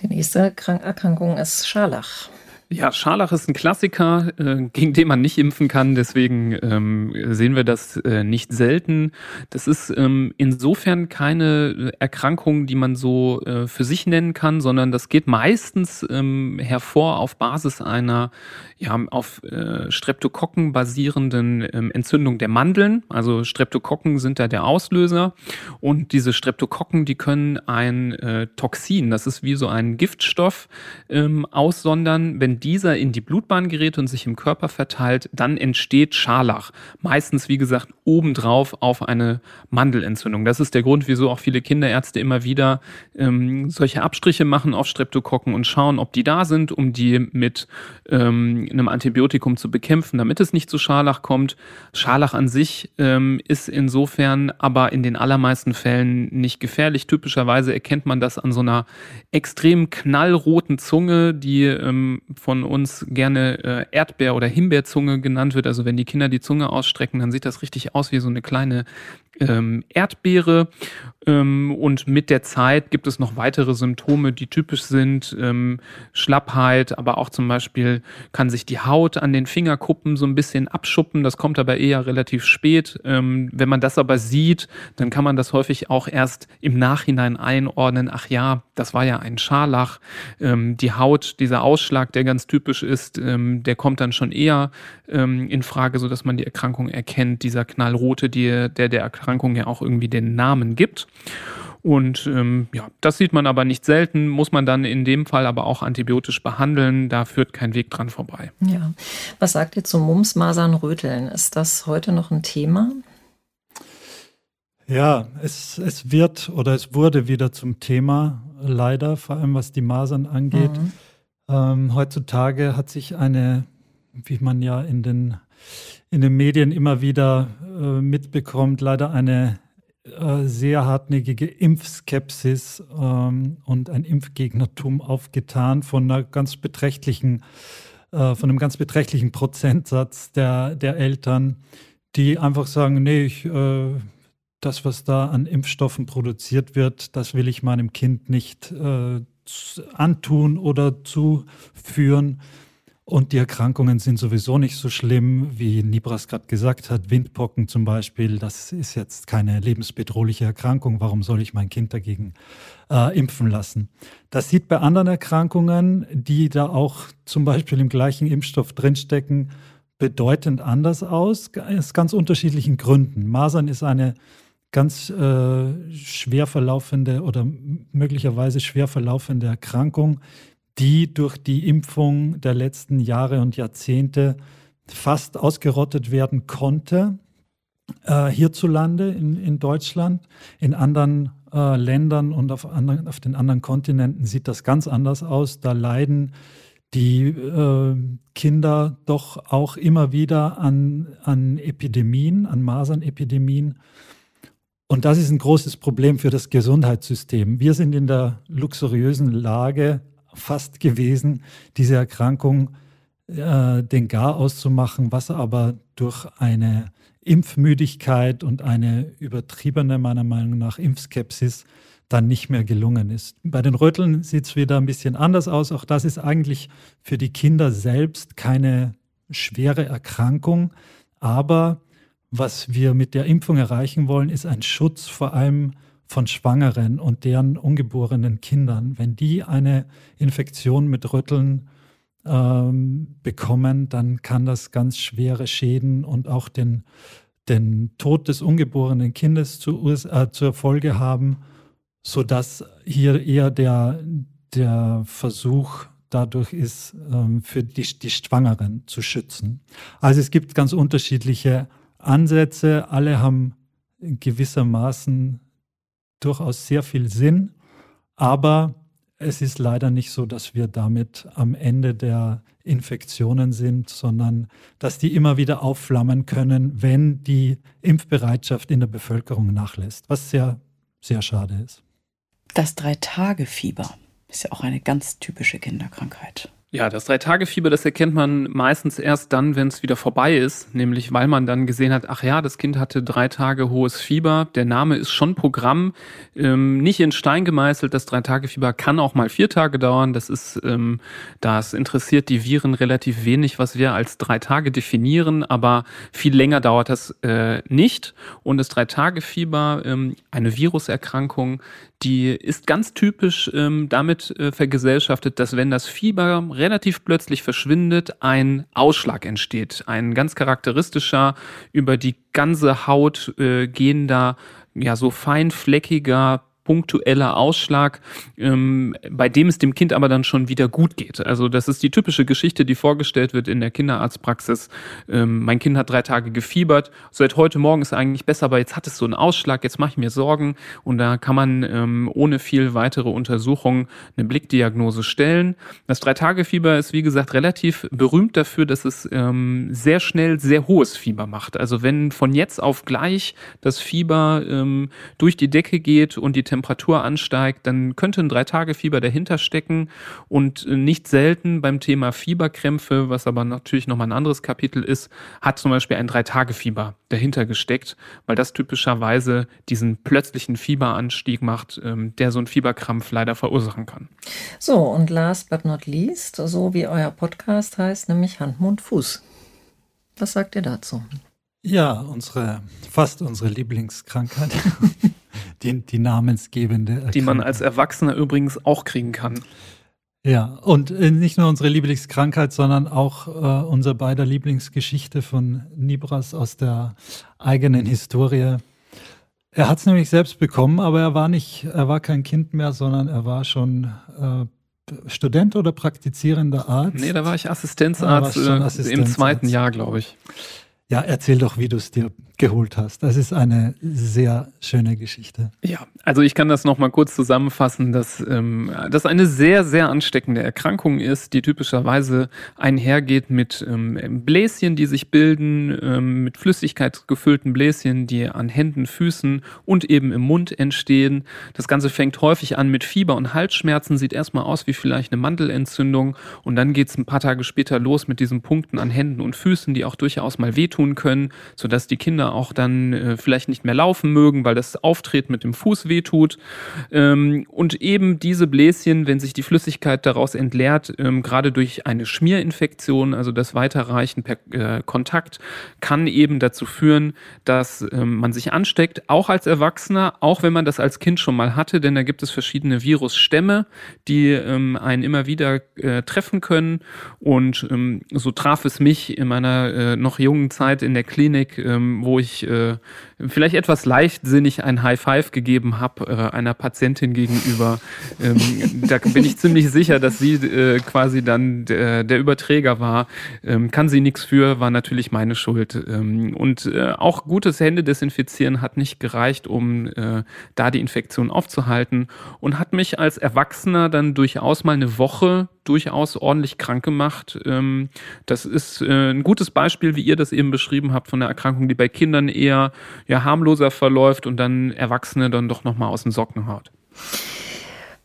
Die nächste Erkrankung ist Scharlach. Ja, Scharlach ist ein Klassiker, äh, gegen den man nicht impfen kann. Deswegen ähm, sehen wir das äh, nicht selten. Das ist ähm, insofern keine Erkrankung, die man so äh, für sich nennen kann, sondern das geht meistens ähm, hervor auf Basis einer ja, auf äh, Streptokokken basierenden Entzündung der Mandeln. Also Streptokokken sind da der Auslöser. Und diese Streptokokken, die können ein äh, Toxin, das ist wie so ein Giftstoff, aussondern. Dieser in die Blutbahn gerät und sich im Körper verteilt, dann entsteht Scharlach. Meistens, wie gesagt, obendrauf auf eine Mandelentzündung. Das ist der Grund, wieso auch viele Kinderärzte immer wieder ähm, solche Abstriche machen auf Streptokokken und schauen, ob die da sind, um die mit ähm, einem Antibiotikum zu bekämpfen, damit es nicht zu Scharlach kommt. Scharlach an sich ähm, ist insofern aber in den allermeisten Fällen nicht gefährlich. Typischerweise erkennt man das an so einer extrem knallroten Zunge, die ähm, von uns gerne äh, Erdbeer- oder Himbeerzunge genannt wird. Also wenn die Kinder die Zunge ausstrecken, dann sieht das richtig aus wie so eine kleine ähm, Erdbeere. Ähm, und mit der Zeit gibt es noch weitere Symptome, die typisch sind. Ähm, Schlappheit, aber auch zum Beispiel kann sich die Haut an den Fingerkuppen so ein bisschen abschuppen. Das kommt aber eher relativ spät. Ähm, wenn man das aber sieht, dann kann man das häufig auch erst im Nachhinein einordnen. Ach ja, das war ja ein Scharlach. Ähm, die Haut, dieser Ausschlag, der ganz typisch ist, ähm, der kommt dann schon eher ähm, in Frage, sodass man die Erkrankung erkennt. Dieser knallrote, die, der der Erkrankung ja auch irgendwie den Namen gibt. Und ähm, ja, das sieht man aber nicht selten, muss man dann in dem Fall aber auch antibiotisch behandeln. Da führt kein Weg dran vorbei. Ja. Was sagt ihr zu Mumps, Masern, Röteln? Ist das heute noch ein Thema? Ja, es, es wird oder es wurde wieder zum Thema, leider, vor allem was die Masern angeht. Mhm. Ähm, heutzutage hat sich eine, wie man ja in den, in den Medien immer wieder äh, mitbekommt, leider eine äh, sehr hartnäckige Impfskepsis ähm, und ein Impfgegnertum aufgetan von einer ganz beträchtlichen, äh, von einem ganz beträchtlichen Prozentsatz der, der Eltern, die einfach sagen, nee, ich, äh, das, was da an Impfstoffen produziert wird, das will ich meinem Kind nicht äh, antun oder zuführen. Und die Erkrankungen sind sowieso nicht so schlimm, wie Nibras gerade gesagt hat. Windpocken zum Beispiel, das ist jetzt keine lebensbedrohliche Erkrankung. Warum soll ich mein Kind dagegen äh, impfen lassen? Das sieht bei anderen Erkrankungen, die da auch zum Beispiel im gleichen Impfstoff drinstecken, bedeutend anders aus, aus ganz unterschiedlichen Gründen. Masern ist eine ganz äh, schwer verlaufende oder möglicherweise schwer verlaufende Erkrankung, die durch die Impfung der letzten Jahre und Jahrzehnte fast ausgerottet werden konnte. Äh, hierzulande in, in Deutschland, in anderen äh, Ländern und auf, anderen, auf den anderen Kontinenten sieht das ganz anders aus. Da leiden die äh, Kinder doch auch immer wieder an, an Epidemien, an Masernepidemien. Und das ist ein großes Problem für das Gesundheitssystem. Wir sind in der luxuriösen Lage, fast gewesen, diese Erkrankung äh, den Gar auszumachen, was aber durch eine Impfmüdigkeit und eine übertriebene, meiner Meinung nach, Impfskepsis dann nicht mehr gelungen ist. Bei den Röteln sieht es wieder ein bisschen anders aus. Auch das ist eigentlich für die Kinder selbst keine schwere Erkrankung. Aber was wir mit der Impfung erreichen wollen, ist ein Schutz vor allem von Schwangeren und deren ungeborenen Kindern, wenn die eine Infektion mit Rütteln ähm, bekommen, dann kann das ganz schwere Schäden und auch den, den Tod des ungeborenen Kindes zu, äh, zur Folge haben, sodass hier eher der, der Versuch dadurch ist, ähm, für die, die Schwangeren zu schützen. Also es gibt ganz unterschiedliche Ansätze, alle haben gewissermaßen durchaus sehr viel Sinn, aber es ist leider nicht so, dass wir damit am Ende der Infektionen sind, sondern dass die immer wieder aufflammen können, wenn die Impfbereitschaft in der Bevölkerung nachlässt, was sehr, sehr schade ist. Das Drei-Tage-Fieber ist ja auch eine ganz typische Kinderkrankheit. Ja, das Drei-Tage-Fieber, das erkennt man meistens erst dann, wenn es wieder vorbei ist, nämlich weil man dann gesehen hat, ach ja, das Kind hatte drei Tage hohes Fieber. Der Name ist schon Programm, ähm, nicht in Stein gemeißelt. Das Drei-Tage-Fieber kann auch mal vier Tage dauern. Das ist, ähm, das interessiert die Viren relativ wenig, was wir als drei Tage definieren, aber viel länger dauert das äh, nicht. Und das Drei-Tage-Fieber, ähm, eine Viruserkrankung, die ist ganz typisch ähm, damit äh, vergesellschaftet, dass wenn das Fieber relativ plötzlich verschwindet, ein Ausschlag entsteht. Ein ganz charakteristischer, über die ganze Haut äh, gehender, ja, so feinfleckiger punktueller Ausschlag, ähm, bei dem es dem Kind aber dann schon wieder gut geht. Also das ist die typische Geschichte, die vorgestellt wird in der Kinderarztpraxis. Ähm, mein Kind hat drei Tage gefiebert, seit heute Morgen ist eigentlich besser, aber jetzt hat es so einen Ausschlag, jetzt mache ich mir Sorgen und da kann man ähm, ohne viel weitere Untersuchung eine Blickdiagnose stellen. Das Drei-Tage-Fieber ist wie gesagt relativ berühmt dafür, dass es ähm, sehr schnell sehr hohes Fieber macht. Also wenn von jetzt auf gleich das Fieber ähm, durch die Decke geht und die Temperatur Temperatur ansteigt, dann könnte ein Drei-Tage-Fieber dahinter stecken und äh, nicht selten beim Thema Fieberkrämpfe, was aber natürlich nochmal ein anderes Kapitel ist, hat zum Beispiel ein Drei-Tage-Fieber dahinter gesteckt, weil das typischerweise diesen plötzlichen Fieberanstieg macht, ähm, der so einen Fieberkrampf leider verursachen kann. So, und last but not least, so wie euer Podcast heißt, nämlich Hand, Mund, Fuß. Was sagt ihr dazu? Ja, unsere, fast unsere Lieblingskrankheit. *laughs* *laughs* die, die namensgebende. Erkrankung. Die man als Erwachsener übrigens auch kriegen kann. Ja, und äh, nicht nur unsere Lieblingskrankheit, sondern auch äh, unser beider Lieblingsgeschichte von Nibras aus der eigenen Historie. Er hat es nämlich selbst bekommen, aber er war nicht, er war kein Kind mehr, sondern er war schon äh, Student oder praktizierender Arzt. Nee, da war ich Assistenzarzt, äh, Assistenzarzt. im zweiten Jahr, glaube ich. Ja, erzähl doch, wie du es dir geholt hast. Das ist eine sehr schöne Geschichte. Ja, also ich kann das nochmal kurz zusammenfassen, dass ähm, das eine sehr, sehr ansteckende Erkrankung ist, die typischerweise einhergeht mit ähm, Bläschen, die sich bilden, ähm, mit Flüssigkeit gefüllten Bläschen, die an Händen, Füßen und eben im Mund entstehen. Das Ganze fängt häufig an mit Fieber und Halsschmerzen, sieht erstmal aus wie vielleicht eine Mandelentzündung und dann geht es ein paar Tage später los mit diesen Punkten an Händen und Füßen, die auch durchaus mal wehtun können, sodass die Kinder auch dann äh, vielleicht nicht mehr laufen mögen, weil das Auftreten mit dem Fuß wehtut. Ähm, und eben diese Bläschen, wenn sich die Flüssigkeit daraus entleert, ähm, gerade durch eine Schmierinfektion, also das Weiterreichen per äh, Kontakt, kann eben dazu führen, dass ähm, man sich ansteckt, auch als Erwachsener, auch wenn man das als Kind schon mal hatte, denn da gibt es verschiedene Virusstämme, die ähm, einen immer wieder äh, treffen können. Und ähm, so traf es mich in meiner äh, noch jungen Zeit in der Klinik, ähm, wo ich äh, vielleicht etwas leichtsinnig ein High Five gegeben habe äh, einer Patientin gegenüber. Ähm, da bin ich ziemlich sicher, dass sie äh, quasi dann der, der Überträger war. Ähm, kann sie nichts für, war natürlich meine Schuld. Ähm, und äh, auch gutes Hände desinfizieren hat nicht gereicht, um äh, da die Infektion aufzuhalten und hat mich als Erwachsener dann durchaus mal eine Woche durchaus ordentlich krank gemacht. Ähm, das ist äh, ein gutes Beispiel, wie ihr das eben beschrieben habt, von einer Erkrankung, die bei Kindern eher ja, harmloser verläuft und dann Erwachsene dann doch nochmal aus den Socken haut.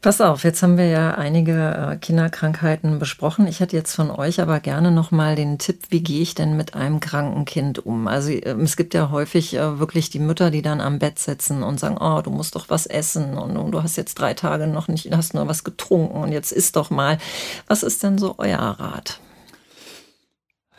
Pass auf, jetzt haben wir ja einige äh, Kinderkrankheiten besprochen. Ich hätte jetzt von euch aber gerne nochmal den Tipp, wie gehe ich denn mit einem kranken Kind um? Also ähm, es gibt ja häufig äh, wirklich die Mütter, die dann am Bett sitzen und sagen, oh, du musst doch was essen und du hast jetzt drei Tage noch nicht, hast nur was getrunken und jetzt isst doch mal. Was ist denn so euer Rat?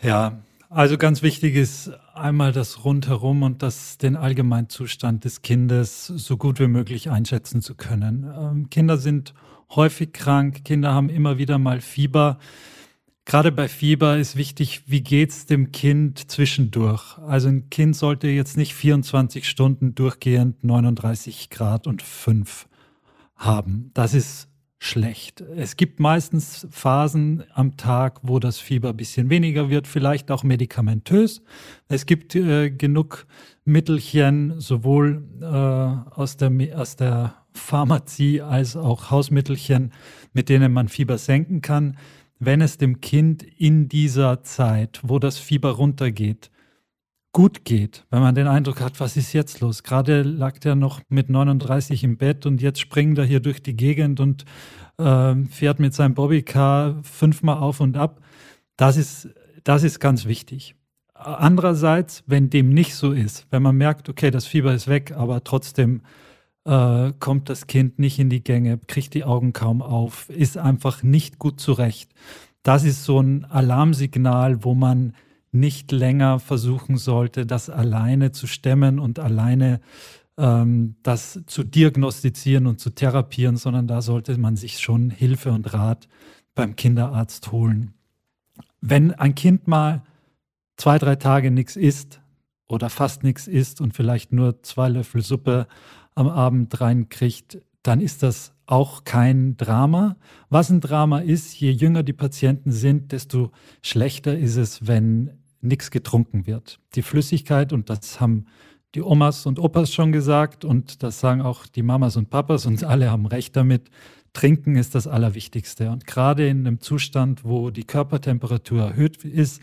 Ja, also ganz wichtig ist einmal das Rundherum und das, den Allgemeinzustand des Kindes so gut wie möglich einschätzen zu können. Ähm, Kinder sind häufig krank, Kinder haben immer wieder mal Fieber. Gerade bei Fieber ist wichtig, wie geht's dem Kind zwischendurch? Also ein Kind sollte jetzt nicht 24 Stunden durchgehend 39 Grad und 5 haben. Das ist schlecht. Es gibt meistens Phasen am Tag, wo das Fieber ein bisschen weniger wird, vielleicht auch medikamentös. Es gibt äh, genug Mittelchen, sowohl äh, aus, der, aus der Pharmazie als auch Hausmittelchen, mit denen man Fieber senken kann. Wenn es dem Kind in dieser Zeit, wo das Fieber runtergeht, gut geht, wenn man den Eindruck hat, was ist jetzt los? Gerade lag der noch mit 39 im Bett und jetzt springt er hier durch die Gegend und äh, fährt mit seinem Bobbycar fünfmal auf und ab. Das ist, das ist ganz wichtig. Andererseits, wenn dem nicht so ist, wenn man merkt, okay, das Fieber ist weg, aber trotzdem äh, kommt das Kind nicht in die Gänge, kriegt die Augen kaum auf, ist einfach nicht gut zurecht. Das ist so ein Alarmsignal, wo man nicht länger versuchen sollte, das alleine zu stemmen und alleine ähm, das zu diagnostizieren und zu therapieren, sondern da sollte man sich schon Hilfe und Rat beim Kinderarzt holen. Wenn ein Kind mal zwei, drei Tage nichts isst oder fast nichts isst und vielleicht nur zwei Löffel Suppe am Abend reinkriegt, dann ist das auch kein Drama. Was ein Drama ist, je jünger die Patienten sind, desto schlechter ist es, wenn nichts getrunken wird. Die Flüssigkeit, und das haben die Omas und Opas schon gesagt, und das sagen auch die Mamas und Papas, und alle haben recht damit, Trinken ist das Allerwichtigste. Und gerade in einem Zustand, wo die Körpertemperatur erhöht ist,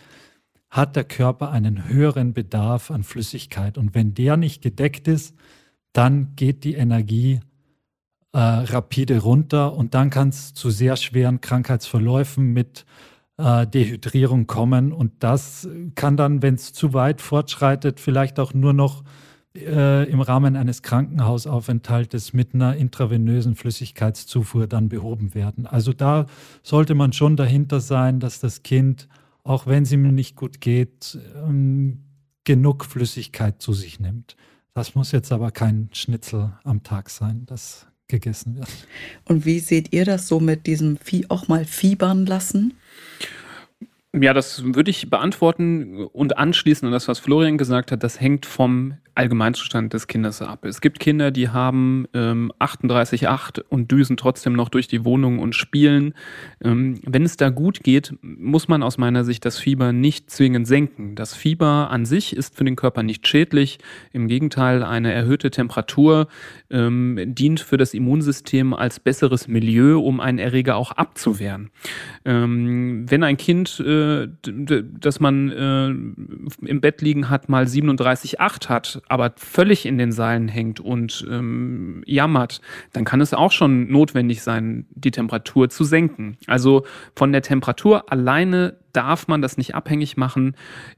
hat der Körper einen höheren Bedarf an Flüssigkeit. Und wenn der nicht gedeckt ist, dann geht die Energie äh, rapide runter und dann kann es zu sehr schweren Krankheitsverläufen mit äh, Dehydrierung kommen und das kann dann, wenn es zu weit fortschreitet, vielleicht auch nur noch äh, im Rahmen eines Krankenhausaufenthaltes mit einer intravenösen Flüssigkeitszufuhr dann behoben werden. Also da sollte man schon dahinter sein, dass das Kind, auch wenn es ihm nicht gut geht, ähm, genug Flüssigkeit zu sich nimmt. Das muss jetzt aber kein Schnitzel am Tag sein. Das gegessen wird. Und wie seht ihr das so mit diesem Vieh auch mal fiebern lassen? Ja, das würde ich beantworten und anschließen an das, was Florian gesagt hat. Das hängt vom Allgemeinzustand des Kindes ab. Es gibt Kinder, die haben ähm, 38,8 und düsen trotzdem noch durch die Wohnung und spielen. Ähm, wenn es da gut geht, muss man aus meiner Sicht das Fieber nicht zwingend senken. Das Fieber an sich ist für den Körper nicht schädlich. Im Gegenteil, eine erhöhte Temperatur ähm, dient für das Immunsystem als besseres Milieu, um einen Erreger auch abzuwehren. Ähm, wenn ein Kind, äh, das man äh, im Bett liegen hat, mal 37,8 hat, aber völlig in den Seilen hängt und ähm, jammert, dann kann es auch schon notwendig sein, die Temperatur zu senken. Also von der Temperatur alleine darf man das nicht abhängig machen,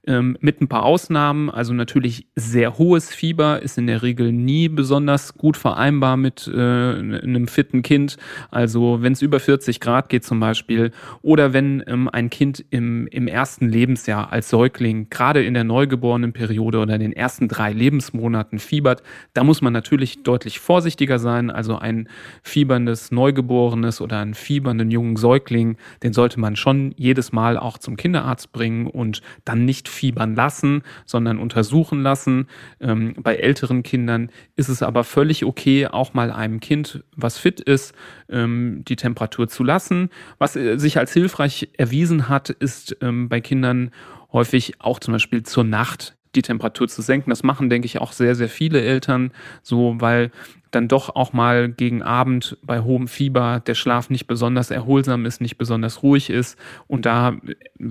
ähm, mit ein paar Ausnahmen. Also natürlich sehr hohes Fieber ist in der Regel nie besonders gut vereinbar mit äh, einem fitten Kind. Also wenn es über 40 Grad geht zum Beispiel oder wenn ähm, ein Kind im, im ersten Lebensjahr als Säugling, gerade in der neugeborenen Periode oder in den ersten drei Lebensmonaten fiebert, da muss man natürlich deutlich vorsichtiger sein. Also ein fieberndes Neugeborenes oder einen fiebernden jungen Säugling, den sollte man schon jedes Mal auch zum Kinderarzt bringen und dann nicht fiebern lassen, sondern untersuchen lassen. Ähm, bei älteren Kindern ist es aber völlig okay, auch mal einem Kind, was fit ist, ähm, die Temperatur zu lassen. Was äh, sich als hilfreich erwiesen hat, ist ähm, bei Kindern häufig auch zum Beispiel zur Nacht die Temperatur zu senken. Das machen, denke ich, auch sehr, sehr viele Eltern so, weil dann doch auch mal gegen Abend bei hohem Fieber der Schlaf nicht besonders erholsam ist, nicht besonders ruhig ist und da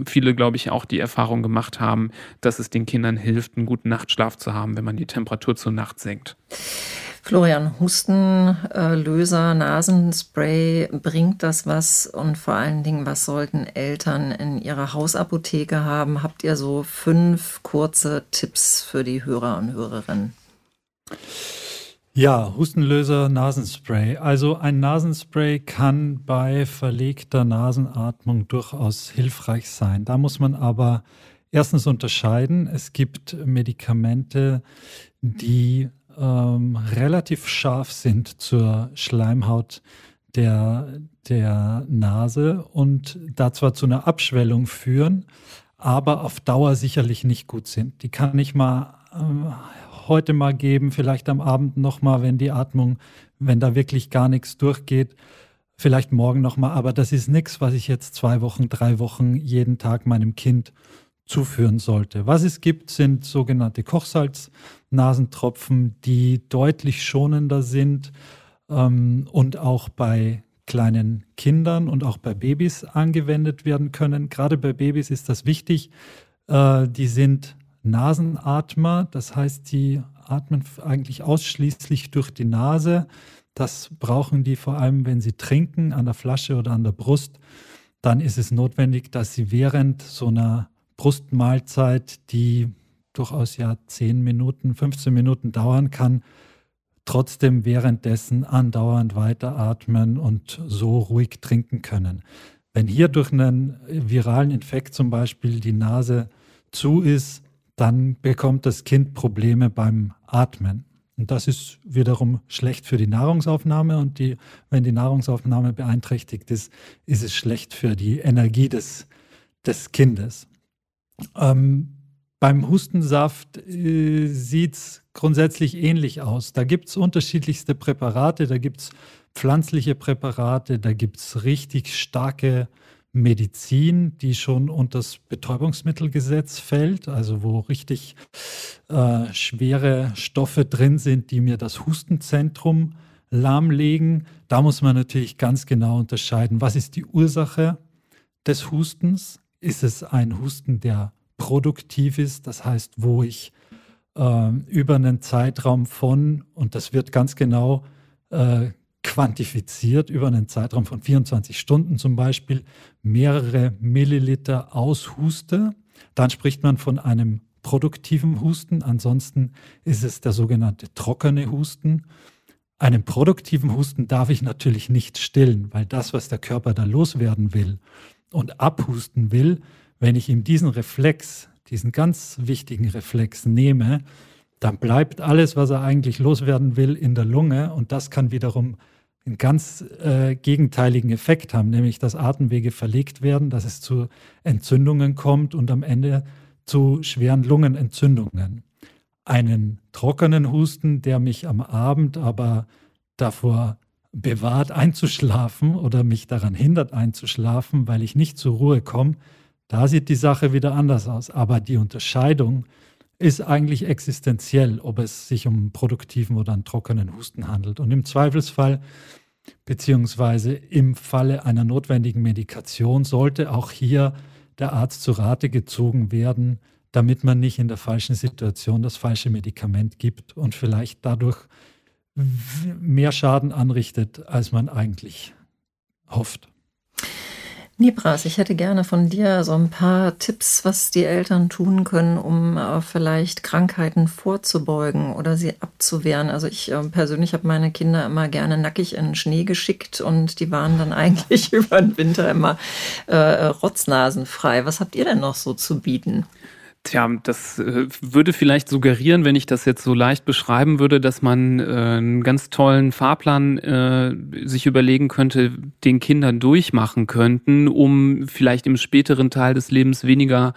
viele, glaube ich, auch die Erfahrung gemacht haben, dass es den Kindern hilft, einen guten Nachtschlaf zu haben, wenn man die Temperatur zur Nacht senkt. Florian, Hustenlöser, Nasenspray, bringt das was? Und vor allen Dingen, was sollten Eltern in ihrer Hausapotheke haben? Habt ihr so fünf kurze Tipps für die Hörer und Hörerinnen? Ja, Hustenlöser, Nasenspray. Also ein Nasenspray kann bei verlegter Nasenatmung durchaus hilfreich sein. Da muss man aber erstens unterscheiden. Es gibt Medikamente, die ähm, relativ scharf sind zur Schleimhaut der, der Nase und da zwar zu einer Abschwellung führen, aber auf Dauer sicherlich nicht gut sind. Die kann ich mal äh, heute mal geben, vielleicht am Abend nochmal, wenn die Atmung, wenn da wirklich gar nichts durchgeht, vielleicht morgen nochmal. Aber das ist nichts, was ich jetzt zwei Wochen, drei Wochen jeden Tag meinem Kind zuführen sollte. Was es gibt, sind sogenannte Kochsalz-Nasentropfen, die deutlich schonender sind ähm, und auch bei kleinen Kindern und auch bei Babys angewendet werden können. Gerade bei Babys ist das wichtig. Äh, die sind Nasenatmer, das heißt, die atmen eigentlich ausschließlich durch die Nase. Das brauchen die vor allem, wenn sie trinken, an der Flasche oder an der Brust. Dann ist es notwendig, dass sie während so einer Brustmahlzeit, die durchaus ja 10 Minuten, 15 Minuten dauern kann, trotzdem währenddessen andauernd weiteratmen und so ruhig trinken können. Wenn hier durch einen viralen Infekt zum Beispiel die Nase zu ist, dann bekommt das Kind Probleme beim Atmen. Und das ist wiederum schlecht für die Nahrungsaufnahme. Und die, wenn die Nahrungsaufnahme beeinträchtigt ist, ist es schlecht für die Energie des, des Kindes. Ähm, beim Hustensaft äh, sieht es grundsätzlich ähnlich aus. Da gibt es unterschiedlichste Präparate, da gibt es pflanzliche Präparate, da gibt es richtig starke Medizin, die schon unter das Betäubungsmittelgesetz fällt, also wo richtig äh, schwere Stoffe drin sind, die mir das Hustenzentrum lahmlegen. Da muss man natürlich ganz genau unterscheiden, was ist die Ursache des Hustens? Ist es ein Husten, der produktiv ist, das heißt, wo ich äh, über einen Zeitraum von, und das wird ganz genau äh, quantifiziert über einen Zeitraum von 24 Stunden zum Beispiel mehrere Milliliter aushuste, dann spricht man von einem produktiven Husten. Ansonsten ist es der sogenannte trockene Husten. Einen produktiven Husten darf ich natürlich nicht stillen, weil das, was der Körper da loswerden will und abhusten will, wenn ich ihm diesen Reflex, diesen ganz wichtigen Reflex nehme, dann bleibt alles, was er eigentlich loswerden will, in der Lunge und das kann wiederum einen ganz äh, gegenteiligen Effekt haben, nämlich dass Atemwege verlegt werden, dass es zu Entzündungen kommt und am Ende zu schweren Lungenentzündungen. Einen trockenen Husten, der mich am Abend aber davor bewahrt einzuschlafen oder mich daran hindert einzuschlafen, weil ich nicht zur Ruhe komme, da sieht die Sache wieder anders aus. Aber die Unterscheidung ist eigentlich existenziell, ob es sich um produktiven oder einen trockenen Husten handelt. Und im Zweifelsfall, beziehungsweise im Falle einer notwendigen Medikation, sollte auch hier der Arzt zu Rate gezogen werden, damit man nicht in der falschen Situation das falsche Medikament gibt und vielleicht dadurch mehr Schaden anrichtet, als man eigentlich hofft. Nibras, ich hätte gerne von dir so ein paar Tipps, was die Eltern tun können, um äh, vielleicht Krankheiten vorzubeugen oder sie abzuwehren. Also ich äh, persönlich habe meine Kinder immer gerne nackig in den Schnee geschickt und die waren dann *laughs* eigentlich über den Winter immer äh, rotznasenfrei. Was habt ihr denn noch so zu bieten? Tja, das äh, würde vielleicht suggerieren, wenn ich das jetzt so leicht beschreiben würde, dass man äh, einen ganz tollen Fahrplan äh, sich überlegen könnte, den Kindern durchmachen könnten, um vielleicht im späteren Teil des Lebens weniger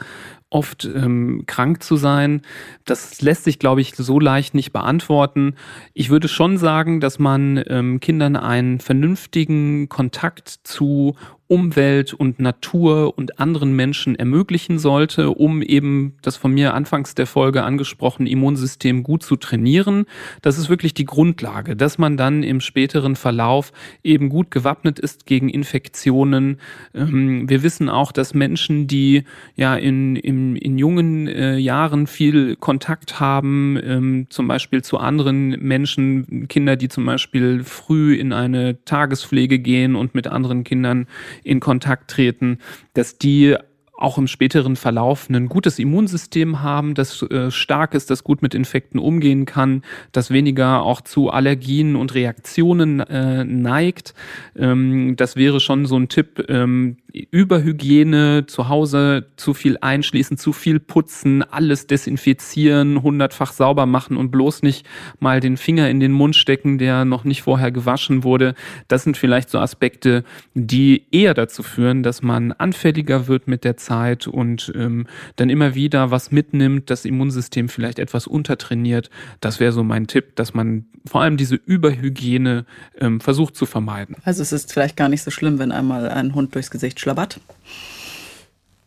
oft ähm, krank zu sein. Das lässt sich, glaube ich, so leicht nicht beantworten. Ich würde schon sagen, dass man ähm, Kindern einen vernünftigen Kontakt zu Umwelt und Natur und anderen Menschen ermöglichen sollte, um eben das von mir anfangs der Folge angesprochene Immunsystem gut zu trainieren. Das ist wirklich die Grundlage, dass man dann im späteren Verlauf eben gut gewappnet ist gegen Infektionen. Ähm, wir wissen auch, dass Menschen, die ja in, in, in jungen äh, Jahren viel Kontakt haben, ähm, zum Beispiel zu anderen Menschen, Kinder, die zum Beispiel früh in eine Tagespflege gehen und mit anderen Kindern in Kontakt treten, dass die auch im späteren Verlauf ein gutes Immunsystem haben, das äh, stark ist, das gut mit Infekten umgehen kann, das weniger auch zu Allergien und Reaktionen äh, neigt. Ähm, das wäre schon so ein Tipp. Ähm, Überhygiene, zu Hause zu viel einschließen, zu viel putzen, alles desinfizieren, hundertfach sauber machen und bloß nicht mal den Finger in den Mund stecken, der noch nicht vorher gewaschen wurde. Das sind vielleicht so Aspekte, die eher dazu führen, dass man anfälliger wird mit der Zeit und ähm, dann immer wieder was mitnimmt, das Immunsystem vielleicht etwas untertrainiert. Das wäre so mein Tipp, dass man vor allem diese Überhygiene ähm, versucht zu vermeiden. Also es ist vielleicht gar nicht so schlimm, wenn einmal ein Hund durchs Gesicht Schlabatt?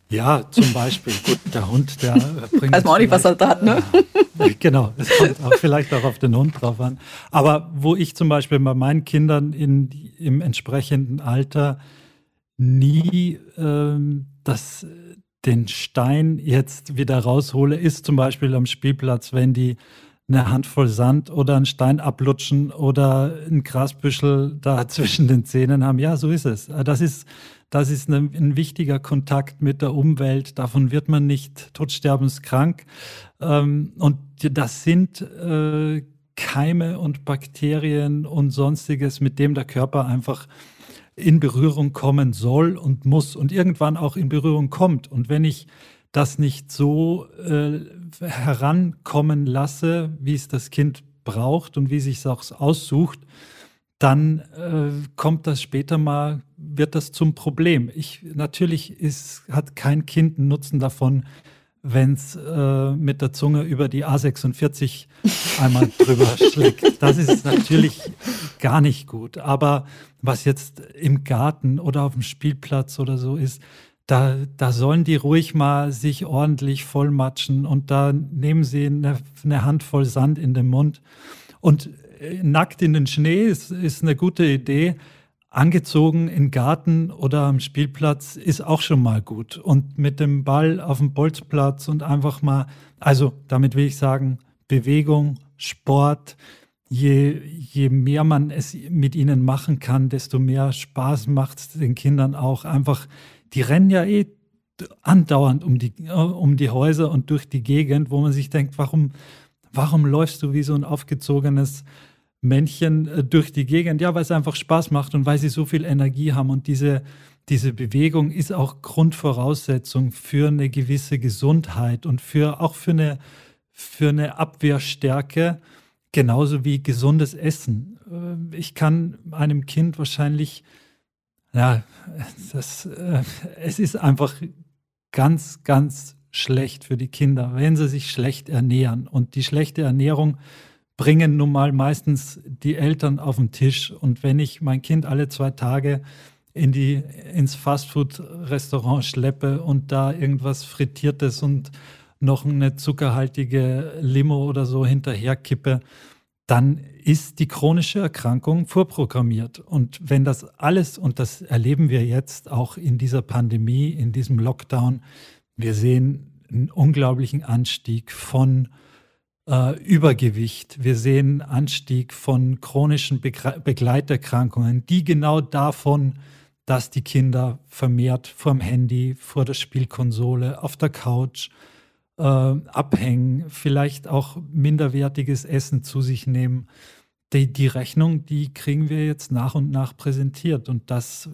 Ja, zum Beispiel. Gut, der Hund, der bringt. Weiß man auch nicht, was er da hat, ne? Ja, *laughs* genau, es kommt auch vielleicht auch auf den Hund drauf an. Aber wo ich zum Beispiel bei meinen Kindern in, im entsprechenden Alter nie ähm, das, den Stein jetzt wieder raushole, ist zum Beispiel am Spielplatz, wenn die eine Handvoll Sand oder einen Stein ablutschen oder ein Grasbüschel da *laughs* zwischen den Zähnen haben. Ja, so ist es. Das ist, das ist ein, ein wichtiger Kontakt mit der Umwelt. Davon wird man nicht todsterbenskrank. Ähm, und das sind äh, Keime und Bakterien und sonstiges, mit dem der Körper einfach in Berührung kommen soll und muss und irgendwann auch in Berührung kommt. Und wenn ich das nicht so äh, herankommen lasse, wie es das Kind braucht und wie sich es auch aussucht, dann äh, kommt das später mal, wird das zum Problem. Ich, natürlich ist, hat kein Kind einen Nutzen davon, wenn es äh, mit der Zunge über die A46 einmal *laughs* drüber schlägt. Das ist natürlich gar nicht gut. Aber was jetzt im Garten oder auf dem Spielplatz oder so ist, da, da sollen die ruhig mal sich ordentlich vollmatschen und da nehmen sie eine, eine Handvoll Sand in den Mund. Und äh, nackt in den Schnee ist, ist eine gute Idee. Angezogen im Garten oder am Spielplatz ist auch schon mal gut. Und mit dem Ball auf dem Bolzplatz und einfach mal, also damit will ich sagen, Bewegung, Sport, je, je mehr man es mit ihnen machen kann, desto mehr Spaß macht es den Kindern auch einfach. Die rennen ja eh andauernd um die, um die Häuser und durch die Gegend, wo man sich denkt, warum, warum läufst du wie so ein aufgezogenes Männchen äh, durch die Gegend? Ja, weil es einfach Spaß macht und weil sie so viel Energie haben. Und diese, diese Bewegung ist auch Grundvoraussetzung für eine gewisse Gesundheit und für, auch für eine, für eine Abwehrstärke, genauso wie gesundes Essen. Äh, ich kann einem Kind wahrscheinlich, ja, das, äh, es ist einfach ganz, ganz schlecht für die Kinder, wenn sie sich schlecht ernähren. Und die schlechte Ernährung bringen nun mal meistens die Eltern auf den Tisch. Und wenn ich mein Kind alle zwei Tage in die, ins Fastfood-Restaurant schleppe und da irgendwas Frittiertes und noch eine zuckerhaltige Limo oder so hinterherkippe, dann ist die chronische Erkrankung vorprogrammiert. Und wenn das alles, und das erleben wir jetzt auch in dieser Pandemie, in diesem Lockdown, wir sehen einen unglaublichen Anstieg von äh, Übergewicht, wir sehen Anstieg von chronischen Begre Begleiterkrankungen, die genau davon, dass die Kinder vermehrt vorm Handy, vor der Spielkonsole, auf der Couch, äh, abhängen, vielleicht auch minderwertiges Essen zu sich nehmen. Die, die Rechnung, die kriegen wir jetzt nach und nach präsentiert und das,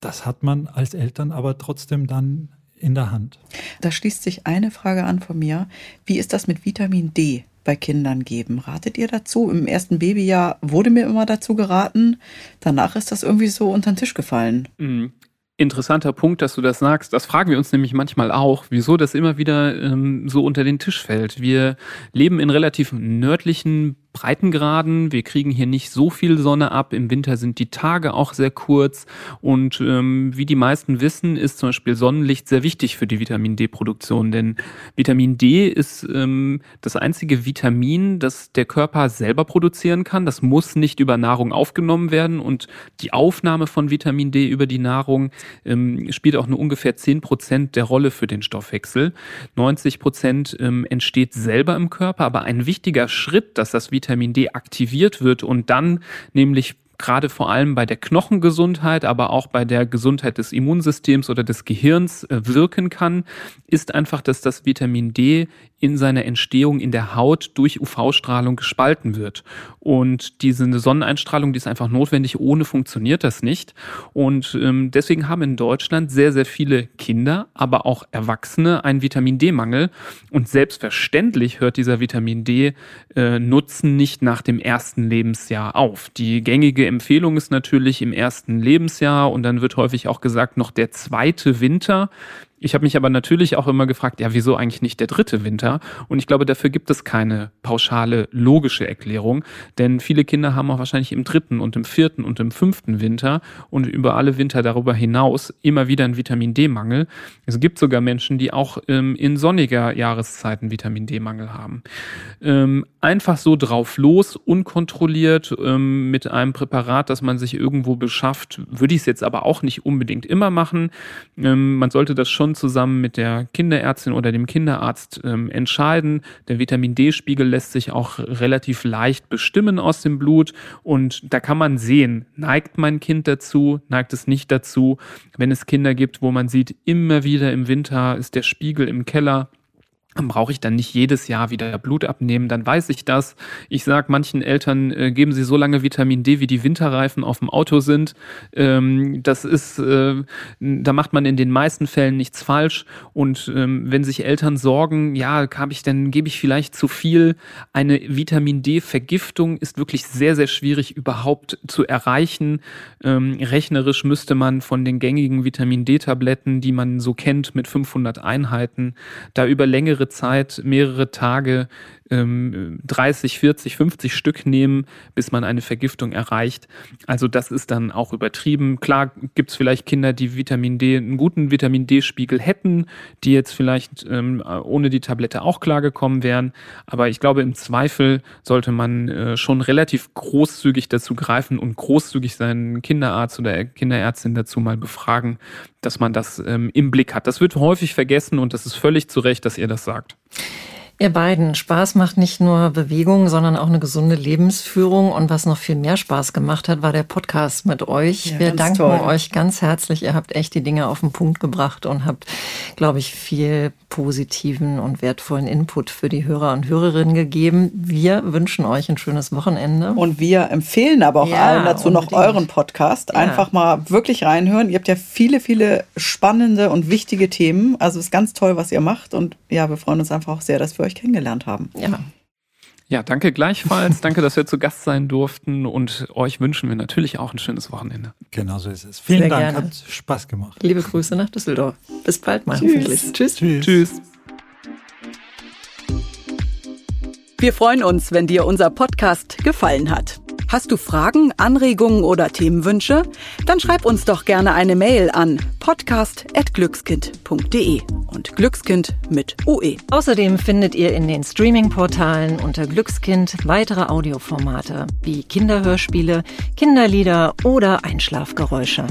das hat man als Eltern aber trotzdem dann in der Hand. Da schließt sich eine Frage an von mir. Wie ist das mit Vitamin D? bei Kindern geben. Ratet ihr dazu? Im ersten Babyjahr wurde mir immer dazu geraten. Danach ist das irgendwie so unter den Tisch gefallen. Mhm. Interessanter Punkt, dass du das sagst. Das fragen wir uns nämlich manchmal auch, wieso das immer wieder ähm, so unter den Tisch fällt. Wir leben in relativ nördlichen Breitengraden. Wir kriegen hier nicht so viel Sonne ab. Im Winter sind die Tage auch sehr kurz. Und ähm, wie die meisten wissen, ist zum Beispiel Sonnenlicht sehr wichtig für die Vitamin D-Produktion. Denn Vitamin D ist ähm, das einzige Vitamin, das der Körper selber produzieren kann. Das muss nicht über Nahrung aufgenommen werden. Und die Aufnahme von Vitamin D über die Nahrung ähm, spielt auch nur ungefähr 10 Prozent der Rolle für den Stoffwechsel. 90 Prozent ähm, entsteht selber im Körper. Aber ein wichtiger Schritt, dass das Vitamin Vitamin D aktiviert wird und dann nämlich gerade vor allem bei der Knochengesundheit, aber auch bei der Gesundheit des Immunsystems oder des Gehirns äh, wirken kann, ist einfach, dass das Vitamin D in seiner Entstehung in der Haut durch UV-Strahlung gespalten wird. Und diese Sonneneinstrahlung, die ist einfach notwendig, ohne funktioniert das nicht. Und ähm, deswegen haben in Deutschland sehr, sehr viele Kinder, aber auch Erwachsene einen Vitamin D-Mangel. Und selbstverständlich hört dieser Vitamin D-Nutzen äh, nicht nach dem ersten Lebensjahr auf. Die gängige Empfehlung ist natürlich im ersten Lebensjahr und dann wird häufig auch gesagt, noch der zweite Winter. Ich habe mich aber natürlich auch immer gefragt, ja, wieso eigentlich nicht der dritte Winter? Und ich glaube, dafür gibt es keine pauschale, logische Erklärung, denn viele Kinder haben auch wahrscheinlich im dritten und im vierten und im fünften Winter und über alle Winter darüber hinaus immer wieder einen Vitamin D-Mangel. Es gibt sogar Menschen, die auch ähm, in sonniger Jahreszeiten Vitamin D-Mangel haben. Ähm, einfach so drauf los, unkontrolliert ähm, mit einem Präparat, das man sich irgendwo beschafft, würde ich es jetzt aber auch nicht unbedingt immer machen. Ähm, man sollte das schon zusammen mit der Kinderärztin oder dem Kinderarzt ähm, entscheiden. Der Vitamin D-Spiegel lässt sich auch relativ leicht bestimmen aus dem Blut und da kann man sehen, neigt mein Kind dazu, neigt es nicht dazu. Wenn es Kinder gibt, wo man sieht, immer wieder im Winter ist der Spiegel im Keller, brauche ich dann nicht jedes Jahr wieder Blut abnehmen, dann weiß ich das. Ich sage manchen Eltern, äh, geben sie so lange Vitamin D, wie die Winterreifen auf dem Auto sind. Ähm, das ist, äh, da macht man in den meisten Fällen nichts falsch. Und ähm, wenn sich Eltern sorgen, ja, habe ich denn, gebe ich vielleicht zu viel. Eine Vitamin D-Vergiftung ist wirklich sehr, sehr schwierig überhaupt zu erreichen. Ähm, rechnerisch müsste man von den gängigen Vitamin D-Tabletten, die man so kennt, mit 500 Einheiten, da über längere längere Zeit, mehrere Tage, ähm, 30, 40, 50 Stück nehmen, bis man eine Vergiftung erreicht. Also das ist dann auch übertrieben. Klar gibt es vielleicht Kinder, die Vitamin D, einen guten Vitamin D-Spiegel hätten, die jetzt vielleicht ähm, ohne die Tablette auch klargekommen wären. Aber ich glaube, im Zweifel sollte man äh, schon relativ großzügig dazu greifen und großzügig seinen Kinderarzt oder Kinderärztin dazu mal befragen, dass man das ähm, im Blick hat. Das wird häufig vergessen und das ist völlig zu Recht, dass ihr das sagt. Ihr beiden, Spaß macht nicht nur Bewegung, sondern auch eine gesunde Lebensführung. Und was noch viel mehr Spaß gemacht hat, war der Podcast mit euch. Ja, Wir danken toll. euch ganz herzlich. Ihr habt echt die Dinge auf den Punkt gebracht und habt, glaube ich, viel positiven und wertvollen Input für die Hörer und Hörerinnen gegeben. Wir wünschen euch ein schönes Wochenende. Und wir empfehlen aber auch ja, allen dazu unbedingt. noch euren Podcast. Einfach ja. mal wirklich reinhören. Ihr habt ja viele, viele spannende und wichtige Themen. Also es ist ganz toll, was ihr macht. Und ja, wir freuen uns einfach auch sehr, dass wir euch euch kennengelernt haben. Ja. Ja, danke gleichfalls. danke, dass wir zu Gast sein durften und euch wünschen wir natürlich auch ein schönes Wochenende. Genau so ist es. Vielen Sehr Dank, gerne. hat Spaß gemacht. Liebe Grüße nach Düsseldorf. Bis bald mal Tschüss. hoffentlich. Tschüss. Tschüss. Tschüss. Wir freuen uns, wenn dir unser Podcast gefallen hat. Hast du Fragen, Anregungen oder Themenwünsche? Dann schreib uns doch gerne eine Mail an podcast.glückskind.de und Glückskind mit UE. Außerdem findet ihr in den Streaming-Portalen unter Glückskind weitere Audioformate wie Kinderhörspiele, Kinderlieder oder Einschlafgeräusche.